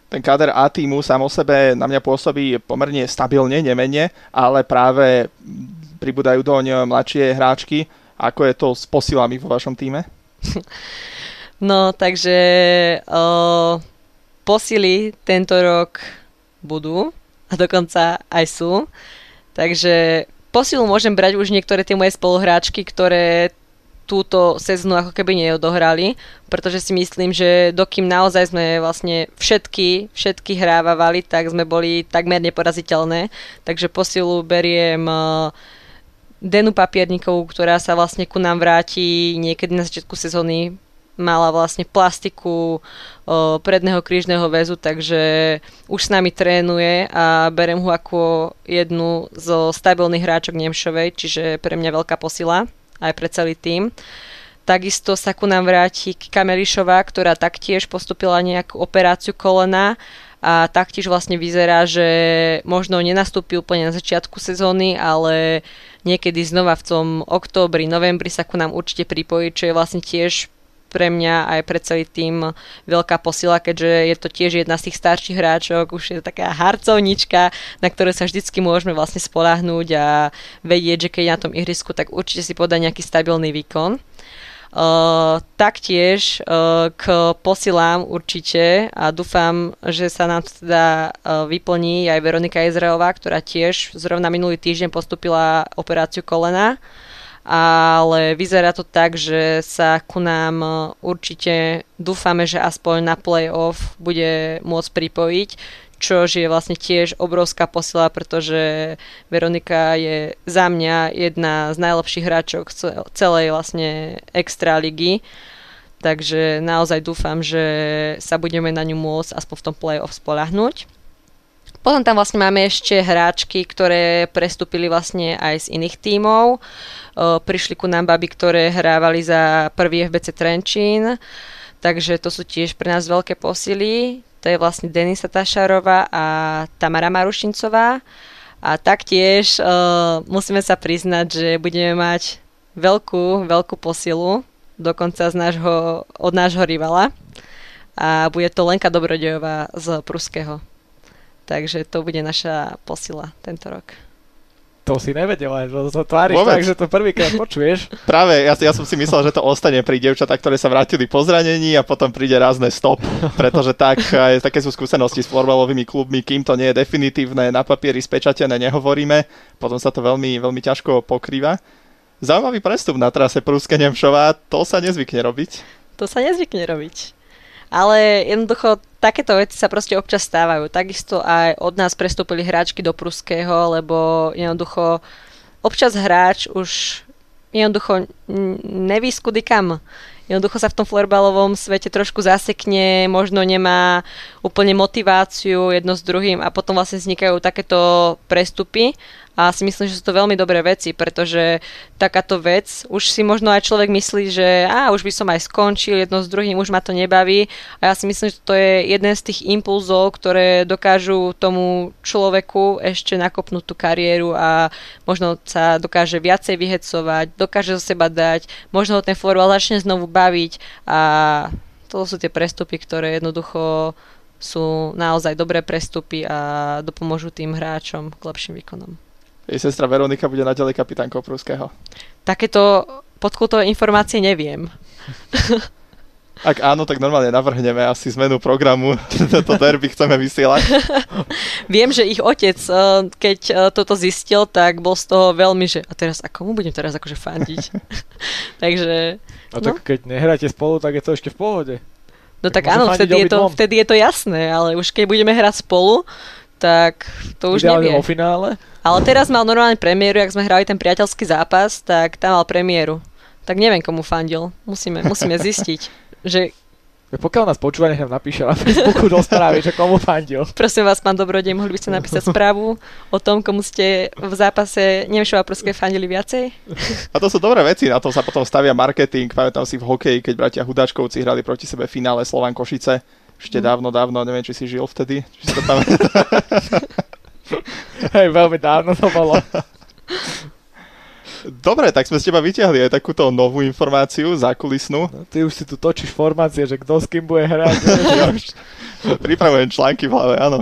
ten káder A týmu sám o sebe na mňa pôsobí pomerne stabilne, nemene, ale práve pribúdajú doň mladšie hráčky. Ako je to s posilami vo vašom týme? No, takže o, posily tento rok budú a dokonca aj sú. Takže posilu môžem brať už niektoré tie moje spoluhráčky, ktoré túto sezónu ako keby neodohrali, pretože si myslím, že dokým naozaj sme vlastne všetky, všetky hrávavali, tak sme boli takmer neporaziteľné. Takže posilu beriem uh, Denu Papierníkovú, ktorá sa vlastne ku nám vráti niekedy na začiatku sezóny mala vlastne plastiku o, predného krížneho väzu, takže už s nami trénuje a berem ho ako jednu zo stabilných hráčok Nemšovej, čiže pre mňa veľká posila aj pre celý tým. Takisto sa ku nám vráti Kamelišová, ktorá taktiež postupila nejakú operáciu kolena a taktiež vlastne vyzerá, že možno nenastúpi úplne na začiatku sezóny, ale niekedy znova v tom októbri, novembri sa ku nám určite pripojí, čo je vlastne tiež pre mňa aj pre celý tým veľká posila, keďže je to tiež jedna z tých starších hráčok, už je taká harcovnička, na ktorú sa vždycky môžeme vlastne spolahnúť a vedieť, že keď je na tom ihrisku, tak určite si podá nejaký stabilný výkon. Uh, taktiež uh, k posilám určite a dúfam, že sa nám teda uh, vyplní aj Veronika Izraelová, ktorá tiež zrovna minulý týždeň postupila operáciu kolena ale vyzerá to tak, že sa ku nám určite dúfame, že aspoň na playoff bude môcť pripojiť, čo je vlastne tiež obrovská posila, pretože Veronika je za mňa jedna z najlepších hráčok celej vlastne extra ligy. Takže naozaj dúfam, že sa budeme na ňu môcť aspoň v tom play-off spolahnúť. Potom tam vlastne máme ešte hráčky, ktoré prestúpili vlastne aj z iných tímov. prišli ku nám baby, ktoré hrávali za prvý FBC Trenčín, takže to sú tiež pre nás veľké posily. To je vlastne Denisa Tašarová a Tamara Marušincová. A taktiež uh, musíme sa priznať, že budeme mať veľkú, veľkú posilu, dokonca z nášho, od nášho rivala. A bude to Lenka Dobrodejová z Pruského. Takže to bude naša posila tento rok. To si nevedel, že to tváriš Vôbec. tak, že to prvýkrát počuješ. Práve, ja, ja som si myslel, že to ostane pri devčatách, ktoré sa vrátili po zranení a potom príde rázne stop, pretože tak, aj také sú skúsenosti s florbalovými klubmi, kým to nie je definitívne, na papieri spečatené nehovoríme, potom sa to veľmi, veľmi ťažko pokrýva. Zaujímavý prestup na trase Pruske Nemšová, to sa nezvykne robiť. To sa nezvykne robiť. Ale jednoducho takéto veci sa proste občas stávajú. Takisto aj od nás prestúpili hráčky do Pruského, lebo jednoducho občas hráč už jednoducho neví kam. Jednoducho sa v tom florbalovom svete trošku zasekne, možno nemá úplne motiváciu jedno s druhým a potom vlastne vznikajú takéto prestupy a si myslím, že sú to veľmi dobré veci, pretože takáto vec, už si možno aj človek myslí, že a už by som aj skončil jedno s druhým, už ma to nebaví. A ja si myslím, že to je jeden z tých impulzov, ktoré dokážu tomu človeku ešte nakopnúť tú kariéru a možno sa dokáže viacej vyhecovať, dokáže zo seba dať, možno ten florbal začne znovu baviť a to sú tie prestupy, ktoré jednoducho sú naozaj dobré prestupy a dopomôžu tým hráčom k lepším výkonom jej sestra Veronika bude naďalej kapitánkou Pruského. Takéto podkutové informácie neviem. Ak áno, tak normálne navrhneme asi zmenu programu. Toto derby chceme vysielať. Viem, že ich otec, eh, keď eh, toto zistil, tak bol z toho veľmi, že a teraz a komu budem teraz akože fandiť? Takže... A tak no? keď nehráte spolu, tak je to ešte v pohode. No tak, tak áno, vtedy je, to, vtedy je to jasné, ale už keď budeme hrať spolu, tak to už Ideálne nevie. o finále. Ale teraz mal normálne premiéru, ak sme hrali ten priateľský zápas, tak tam mal premiéru. Tak neviem, komu fandil. Musíme, musíme zistiť, že pokiaľ nás počúva, nech nám napíše na Facebooku do správy, že komu fandil. Prosím vás, pán Dobrodej, mohli by ste napísať správu o tom, komu ste v zápase Nemšova Prské fandili viacej? A to sú dobré veci, na to sa potom stavia marketing. Pamätám si v hokeji, keď bratia Hudáčkovci hrali proti sebe v finále Slovan Košice. Ešte mm. dávno, dávno, neviem, či si žil vtedy. Či si to tam... Hej, veľmi dávno to bolo. Dobre, tak sme z teba vyťahli aj takúto novú informáciu, zákulisnú. No, ty už si tu točíš formácie, že kto s kým bude hrať. pripravujem články v hlave, áno.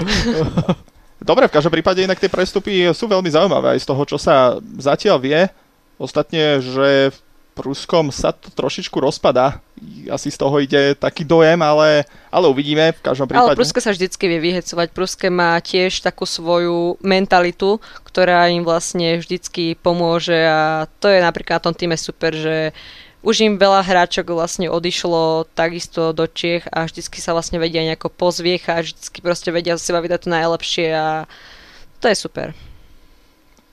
Dobre, v každom prípade inak tie prestupy sú veľmi zaujímavé aj z toho, čo sa zatiaľ vie. Ostatne, že v Pruskom sa to trošičku rozpada. Asi z toho ide taký dojem, ale, ale uvidíme v každom prípade. Ale Pruske sa vždycky vie vyhecovať. Pruske má tiež takú svoju mentalitu, ktorá im vlastne vždycky pomôže a to je napríklad na tom týme super, že už im veľa hráčok vlastne odišlo takisto do Čiech a vždycky sa vlastne vedia nejako pozviechať, vždycky proste vedia z seba vydať to najlepšie a to je super.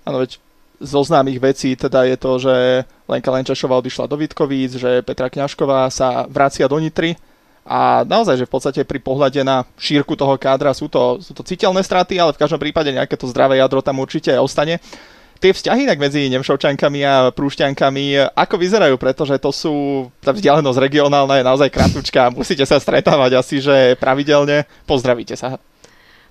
Áno, veď zo známych vecí teda je to, že Lenka Lenčašová odišla do Vitkovíc, že Petra Kňažková sa vracia do Nitry a naozaj, že v podstate pri pohľade na šírku toho kádra sú to, sú to citeľné straty, ale v každom prípade nejaké to zdravé jadro tam určite ostane. Tie vzťahy tak medzi Nemšovčankami a Prúšťankami, ako vyzerajú, pretože to sú, tá vzdialenosť regionálna je naozaj kratučká, musíte sa stretávať asi, že pravidelne. Pozdravíte sa.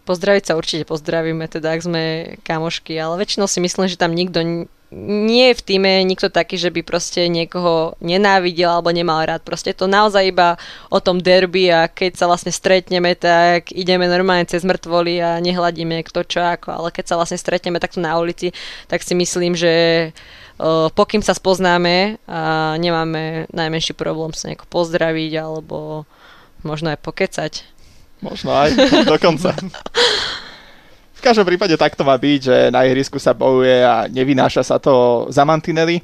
Pozdraviť sa určite pozdravíme, teda ak sme kamošky, ale väčšinou si myslím, že tam nikto nie je v týme nikto taký, že by proste niekoho nenávidel alebo nemal rád. Proste to naozaj iba o tom derby a keď sa vlastne stretneme, tak ideme normálne cez mŕtvoly a nehľadíme kto čo ako, ale keď sa vlastne stretneme takto na ulici, tak si myslím, že pokým sa spoznáme a nemáme najmenší problém sa nejako pozdraviť alebo možno aj pokecať. Možno aj, dokonca. V každom prípade takto má byť, že na ihrisku sa bojuje a nevynáša sa to za mantinely.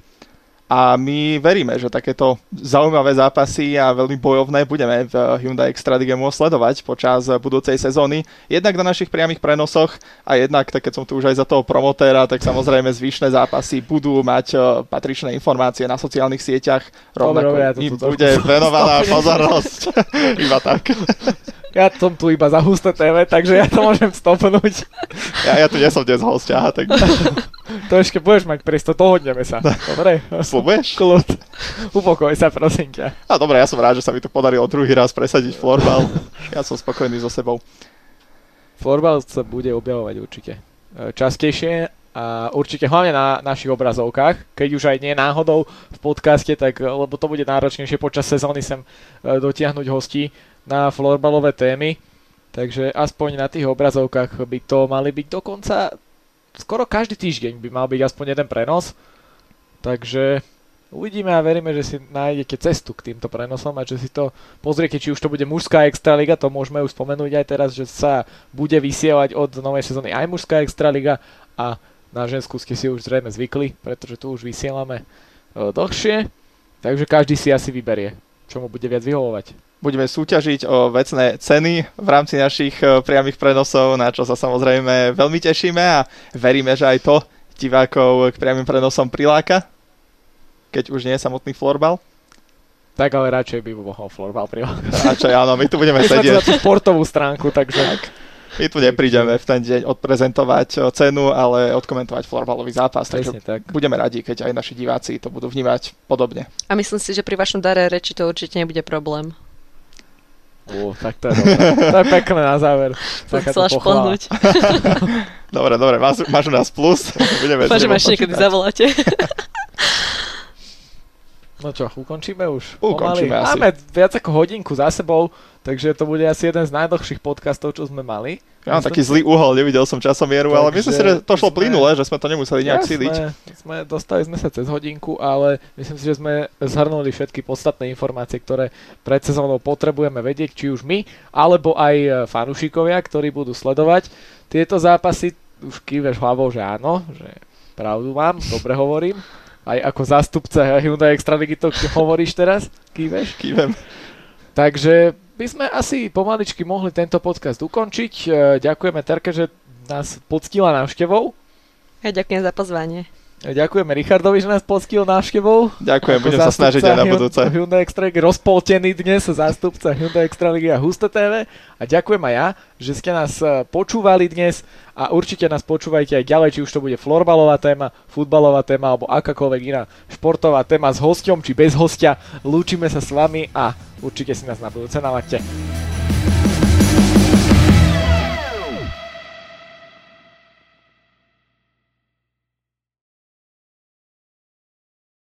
A my veríme, že takéto zaujímavé zápasy a veľmi bojovné budeme v Hyundai Extradige sledovať počas budúcej sezóny. Jednak na našich priamých prenosoch a jednak, tak keď som tu už aj za toho promotéra, tak samozrejme zvyšné zápasy budú mať e, patričné informácie na sociálnych sieťach. Rovnako Dobre, ja to im tu bude trošku venovaná pozornosť. Iba tak. Ja som tu iba za husté TV, takže ja to môžem stopnúť. Ja, ja tu nie som dnes hostia, tak To ešte budeš mať priesto, dohodneme sa. Dobre? Slúbuješ? Kľud. Upokoj sa, prosím ťa. A dobre, ja som rád, že sa mi to podarilo druhý raz presadiť florbal. Ja som spokojný so sebou. Florbal sa bude objavovať určite e, častejšie a určite hlavne na našich obrazovkách, keď už aj nie náhodou v podcaste, tak e, lebo to bude náročnejšie počas sezóny sem e, dotiahnuť hostí na florbalové témy, takže aspoň na tých obrazovkách by to mali byť dokonca skoro každý týždeň by mal byť aspoň jeden prenos, takže uvidíme a veríme, že si nájdete cestu k týmto prenosom a že si to pozriete, či už to bude mužská extraliga, to môžeme už spomenúť aj teraz, že sa bude vysielať od novej sezóny aj mužská extraliga a na ženskú ste si už zrejme zvykli, pretože tu už vysielame e, dlhšie, takže každý si asi vyberie, čo mu bude viac vyhovovať. Budeme súťažiť o vecné ceny v rámci našich e, priamých prenosov, na čo sa samozrejme veľmi tešíme a veríme, že aj to divákov k priamým prenosom priláka, keď už nie je samotný florbal. Tak ale radšej by mohol florbal prilákať. Radšej áno, my tu budeme sedieť. na tú športovú stránku, takže My tu neprídeme v ten deň odprezentovať o, cenu, ale odkomentovať florbalový zápas. Takže tak. budeme radi, keď aj naši diváci to budú vnímať podobne. A myslím si, že pri vašom dare reči to určite nebude problém. Ó, tak to je dobré. To je pekné na záver. Chcela šplhnúť. Dobre, dobre, máš, máš u nás plus. Budeme Dúfam, že ma ešte niekedy zavoláte. No čo, ukončíme už? Ukončíme Pomaly. asi. Máme viac ako hodinku za sebou, takže to bude asi jeden z najdlhších podcastov, čo sme mali. Ja mám taký zlý uhol, nevidel som časomieru, ale Takže myslím si, že to šlo sme- plynule, že sme to nemuseli nejak siliť. Jasné, sme, dostali sme sa cez hodinku, ale myslím si, že sme zhrnuli všetky podstatné informácie, ktoré pred sezónou potrebujeme vedieť, či už my, alebo aj e, fanúšikovia, ktorí budú sledovať tieto zápasy. Už kýveš hlavou, že áno, že pravdu mám, dobre hovorím. Aj ako zástupca Hyundai Extraligy to hovoríš teraz, kýveš. Kývem. Takže by sme asi pomaličky mohli tento podcast ukončiť. E, Ďakujeme Terke, že nás poctila návštevou. Ja ďakujem za pozvanie. Ďakujeme Richardovi, že nás poctil návštevou. Ďakujem, Ako budem sa snažiť aj na budúce. Hyun- Hyundai Extraligy, rozpoltený dnes, zástupca Hyundai Extraligy a Husté TV. A ďakujem aj ja, že ste nás e, počúvali dnes a určite nás počúvajte aj ďalej, či už to bude florbalová téma, futbalová téma alebo akákoľvek iná športová téma s hosťom či bez hostia. Lúčime sa s vami a určite si nás na budúce nalaďte.